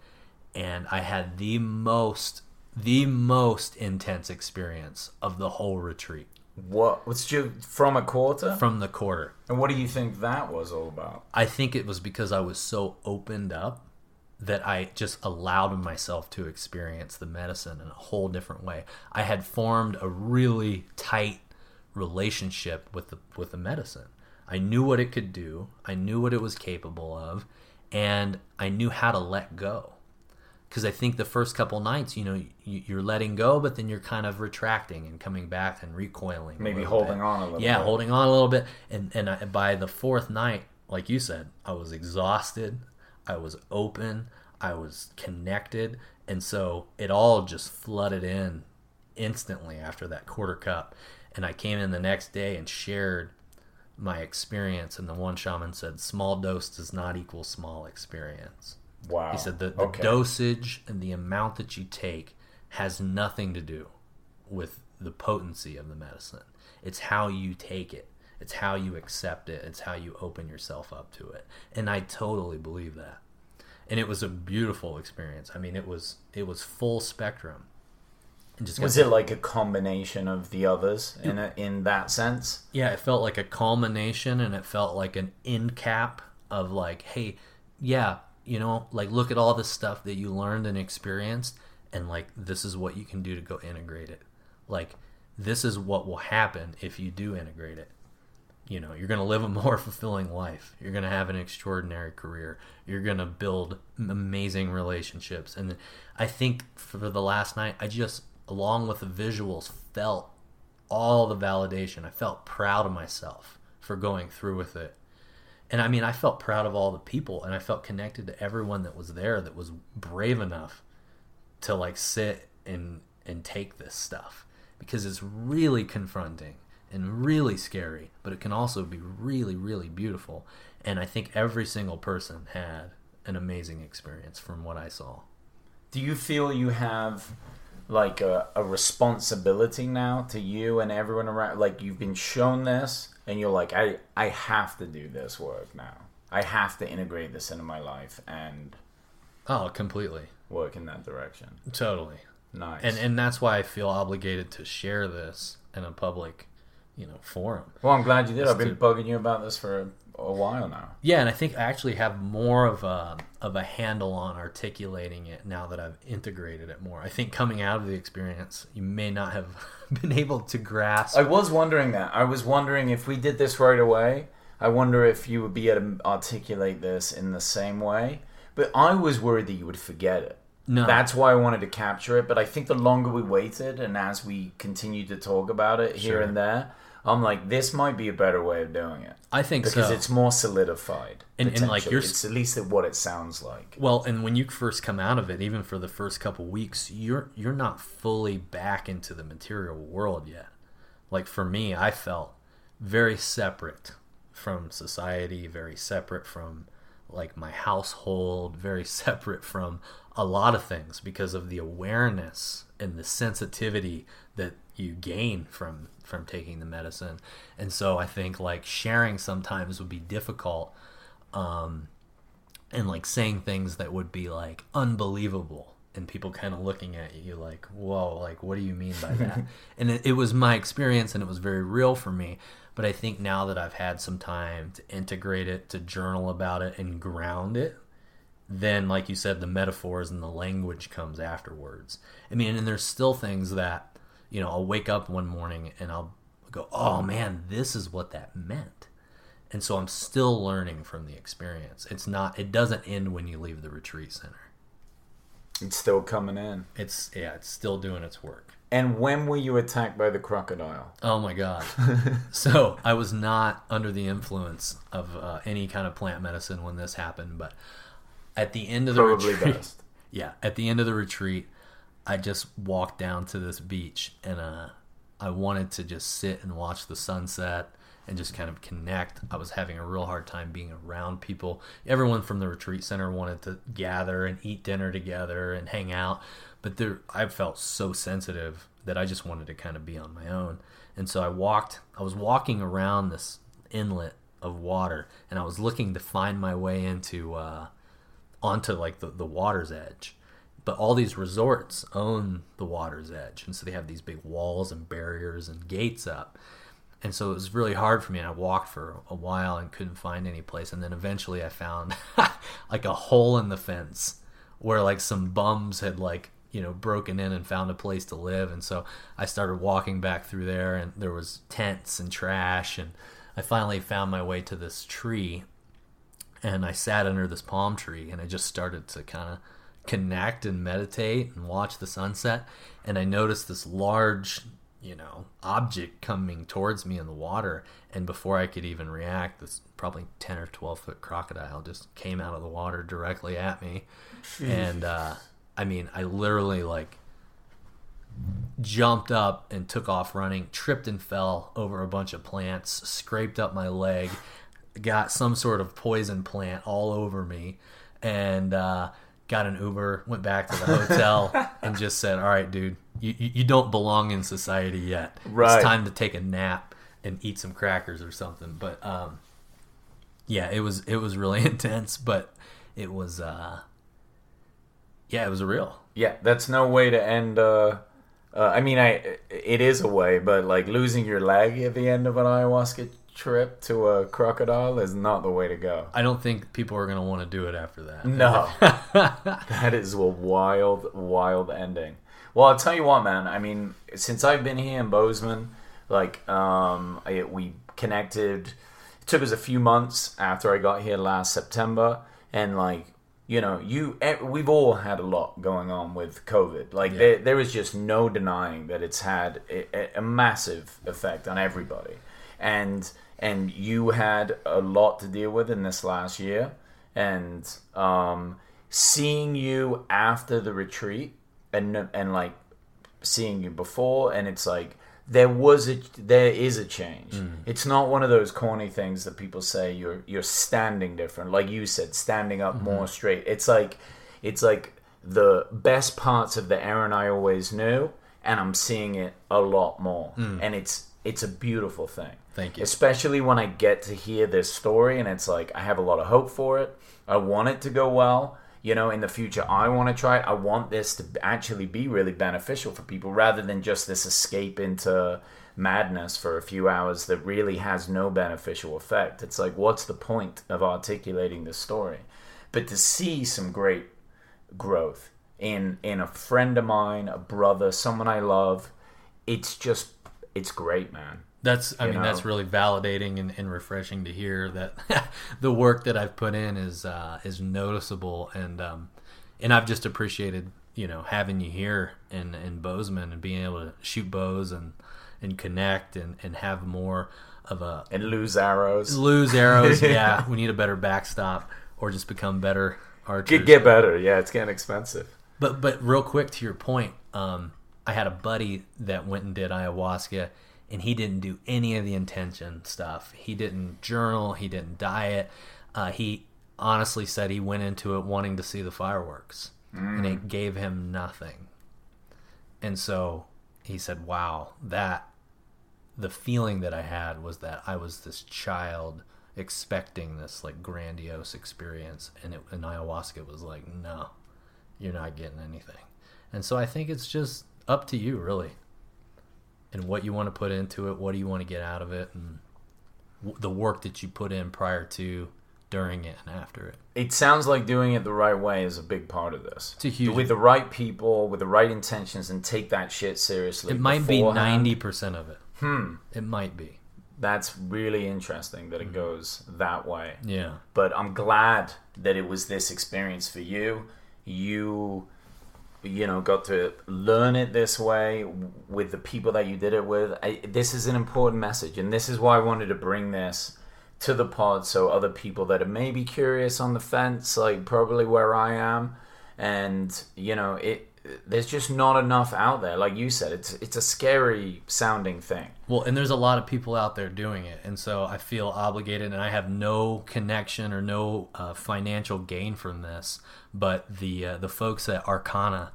and I had the most the most intense experience of the whole retreat what what's your from a quarter? from the quarter. and what do you think that was all about? I think it was because I was so opened up that I just allowed myself to experience the medicine in a whole different way. I had formed a really tight relationship with the with the medicine. I knew what it could do. I knew what it was capable of, and I knew how to let go. Because I think the first couple nights, you know, you, you're letting go, but then you're kind of retracting and coming back and recoiling. Maybe holding bit. on a little Yeah, bit. holding on a little bit, and and I, by the fourth night, like you said, I was exhausted. I was open. I was connected, and so it all just flooded in instantly after that quarter cup. And I came in the next day and shared my experience, and the one shaman said, "Small dose does not equal small experience." Wow. He said that the Okay. dosage and the amount that you take has nothing to do with the potency of the medicine. It's how you take it. It's how you accept it. It's how you open yourself up to it. And I totally believe that. And it was a beautiful experience. I mean, it was it was full spectrum. Was it like a combination of the others in a, in that sense? yeah, it felt like a culmination and it felt like an end cap of like, hey, yeah, you know, like look at all the stuff that you learned and experienced and like this is what you can do to go integrate it. Like this is what will happen if you do integrate it. You know, you're going to live a more fulfilling life. You're going to have an extraordinary career. You're going to build amazing relationships. And I think for the last night, I just, along with the visuals, felt all the validation. I felt proud of myself for going through with it. And I mean, I felt proud of all the people and I felt connected to everyone that was there that was brave enough to like sit and and take this stuff because it's really confronting and really scary, but it can also be really really beautiful. And I think every single person had an amazing experience from what I saw. Do you feel you have like a, a responsibility now to you and everyone around? Like you've been shown this, and you're like, I I have to do this work now. I have to integrate this into my life and Oh, completely. work in that direction. Totally. Nice. And and that's why I feel obligated to share this in a public, you know, forum. well, I'm glad you did. Let's I've been bugging you about this for a, while now. Yeah, and I think I actually have more of a of a handle on articulating it now that I've integrated it more. I think coming out of the experience, you may not have been able to grasp. I was wondering that. I was wondering if we did this right away. I wonder if you would be able to articulate this in the same way. But I was worried that you would forget it. No. That's why I wanted to capture it. But I think the longer we waited and as we continued to talk about it here Sure. and there, I'm like, this might be a better way of doing it I think because so. it's more solidified. And- and, like, you're- it's at least what it sounds like. Well, and when you first come out of it, even for the first couple weeks, you're you're not fully back into the material world yet. Like for me, I felt very separate from society, very separate from like my household, very separate from a lot of things because of the awareness and the sensitivity that you gain from from taking the medicine. And so I think like sharing sometimes would be difficult um and like saying things that would be like unbelievable and people kind of looking at you like whoa like what do you mean by that and it, it was my experience and it was very real for me but i think now that i've had some time to integrate it to journal about it and ground it then like you said the metaphors and the language comes afterwards i mean and there's still things that you know i'll wake up one morning and i'll go oh man this is what that meant and so I'm still learning from the experience. It's not. It doesn't end when you leave the retreat center. It's still coming in. It's yeah. It's still doing its work. And when were you attacked by the crocodile? Oh my god. so I was not under the influence of uh, any kind of plant medicine when this happened, but at the end of the Probably retreat, best. yeah, at the end of the retreat, I just walked down to this beach and uh, I wanted to just sit and watch the sunset and just kind of connect. I was having a real hard time being around people. Everyone from the retreat center wanted to gather and eat dinner together and hang out, but there I felt so sensitive that I just wanted to kind of be on my own. And so I walked I was walking around this inlet of water and I was looking to find my way into uh onto like the, the water's edge. But all these resorts own the water's edge. And so they have these big walls and barriers and gates up. And so it was really hard for me. And I walked for a while and couldn't find any place. And then eventually I found like a hole in the fence where like some bums had like, you know, broken in and found a place to live. And so I started walking back through there and there was tents and trash. And I finally found my way to this tree and I sat under this palm tree and I just started to kind of connect and meditate and watch the sunset and I noticed this large you know object coming towards me in the water and before I could even react this probably 10 or 12 foot crocodile just came out of the water directly at me. And uh I mean I literally like jumped up and took off running, tripped and fell over a bunch of plants, scraped up my leg, got some sort of poison plant all over me, and uh, got an Uber, went back to the hotel, and just said, "All right, dude, you, you don't belong in society yet. Right. It's time to take a nap and eat some crackers or something." But um, yeah, it was it was really intense, but it was uh, yeah, it was real. Yeah, that's no way to end. Uh, uh, I mean, I it is a way, but like losing your leg at the end of an ayahuasca trip to a crocodile is not the way to go. I don't think people are going to want to do it after that. No, that is a wild, wild ending. Well, I'll tell you what, man. I mean, since I've been here in Bozeman, like, um, I, we connected. It took us a few months after I got here last September, and like, you know, you eh, we've all had a lot going on with COVID. Like, there, there is just no denying that it's had a, a massive effect on everybody, and and you had a lot to deal with in this last year. And um, seeing you after the retreat and and like seeing you before and it's like there was a there is a change. Mm. It's not one of those corny things that people say you're you're standing different. Like you said standing up mm-hmm. more straight. It's like it's like the best parts of the Aaron I always knew and I'm seeing it a lot more. Mm. And it's it's a beautiful thing Thank you. especially when I get to hear this story and it's like I have a lot of hope for it. I want it to go well. You know, in the future, I want to try it. I want this to actually be really beneficial for people rather than just this escape into madness for a few hours that really has no beneficial effect. It's like, what's the point of articulating this story? But to see some great growth in in a friend of mine, a brother, someone I love, it's just it's great, man. That's I mean know? that's really validating and, and refreshing to hear that the work that I've put in is uh, is noticeable and um, and I've just appreciated you know having you here in in Bozeman and being able to shoot bows and and connect and, and have more of a and lose arrows. lose arrows. yeah, we need a better backstop or just become better archers. Get, get better. Yeah, it's getting expensive. But but real quick to your point, um, I had a buddy that went and did ayahuasca, and he didn't do any of the intention stuff. He didn't journal. He didn't diet. Uh, he honestly said he went into it wanting to see the fireworks, and it gave him nothing. And so he said, "Wow, that the feeling that I had was that I was this child." expecting this like grandiose experience and it and ayahuasca was like no you're not getting anything. And so I think it's just up to you, really, and what you want to put into it. What do you want to get out of it, and w- the work that you put in prior to, during it, and after it. It sounds like doing it the right way is a big part of this. It's a huge- with the right people, with the right intentions, and take that shit seriously. It might be ninety percent of it. Hmm. It might be. That's really interesting that it goes that way. Yeah. But I'm glad that it was this experience for you. You, you know, got to learn it this way with the people that you did it with. I, this is an important message, and this is why I wanted to bring this to the pod so other people that are maybe curious on the fence, like probably where I am, and you know, it. There's just not enough out there, like you said. It's it's a scary sounding thing. Well, and there's a lot of people out there doing it, and so I feel obligated, and I have no connection or no uh, financial gain from this. But the uh, the folks at Arkana,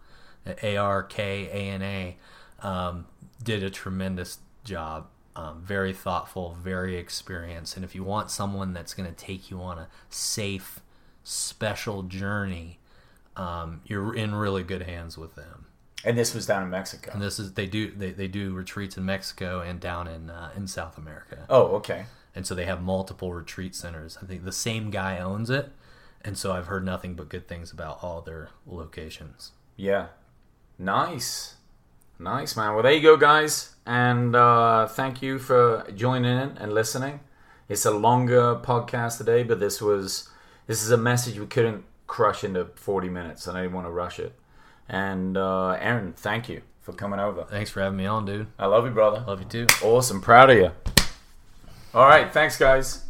A R K A N A, um, did a tremendous job. Um, very thoughtful, very experienced, and if you want someone that's going to take you on a safe, special journey, um, you're in really good hands with them. And this was down in Mexico. And this is they do they, they do retreats in Mexico and down in uh, in South America. oh, okay. And so they have multiple retreat centers. I think the same guy owns it, and so I've heard nothing but good things about all their locations. Yeah. Nice. Nice, man. Well, there you go, guys. And uh, thank you for joining in and listening. It's a longer podcast today, but this was this is a message we couldn't crush into 40 minutes, and I didn't want to rush it. And uh, Aaron, thank you for coming over. Thanks for having me on, dude. I love you, brother. Love you too. Awesome. Proud of you. All right. Thanks, guys.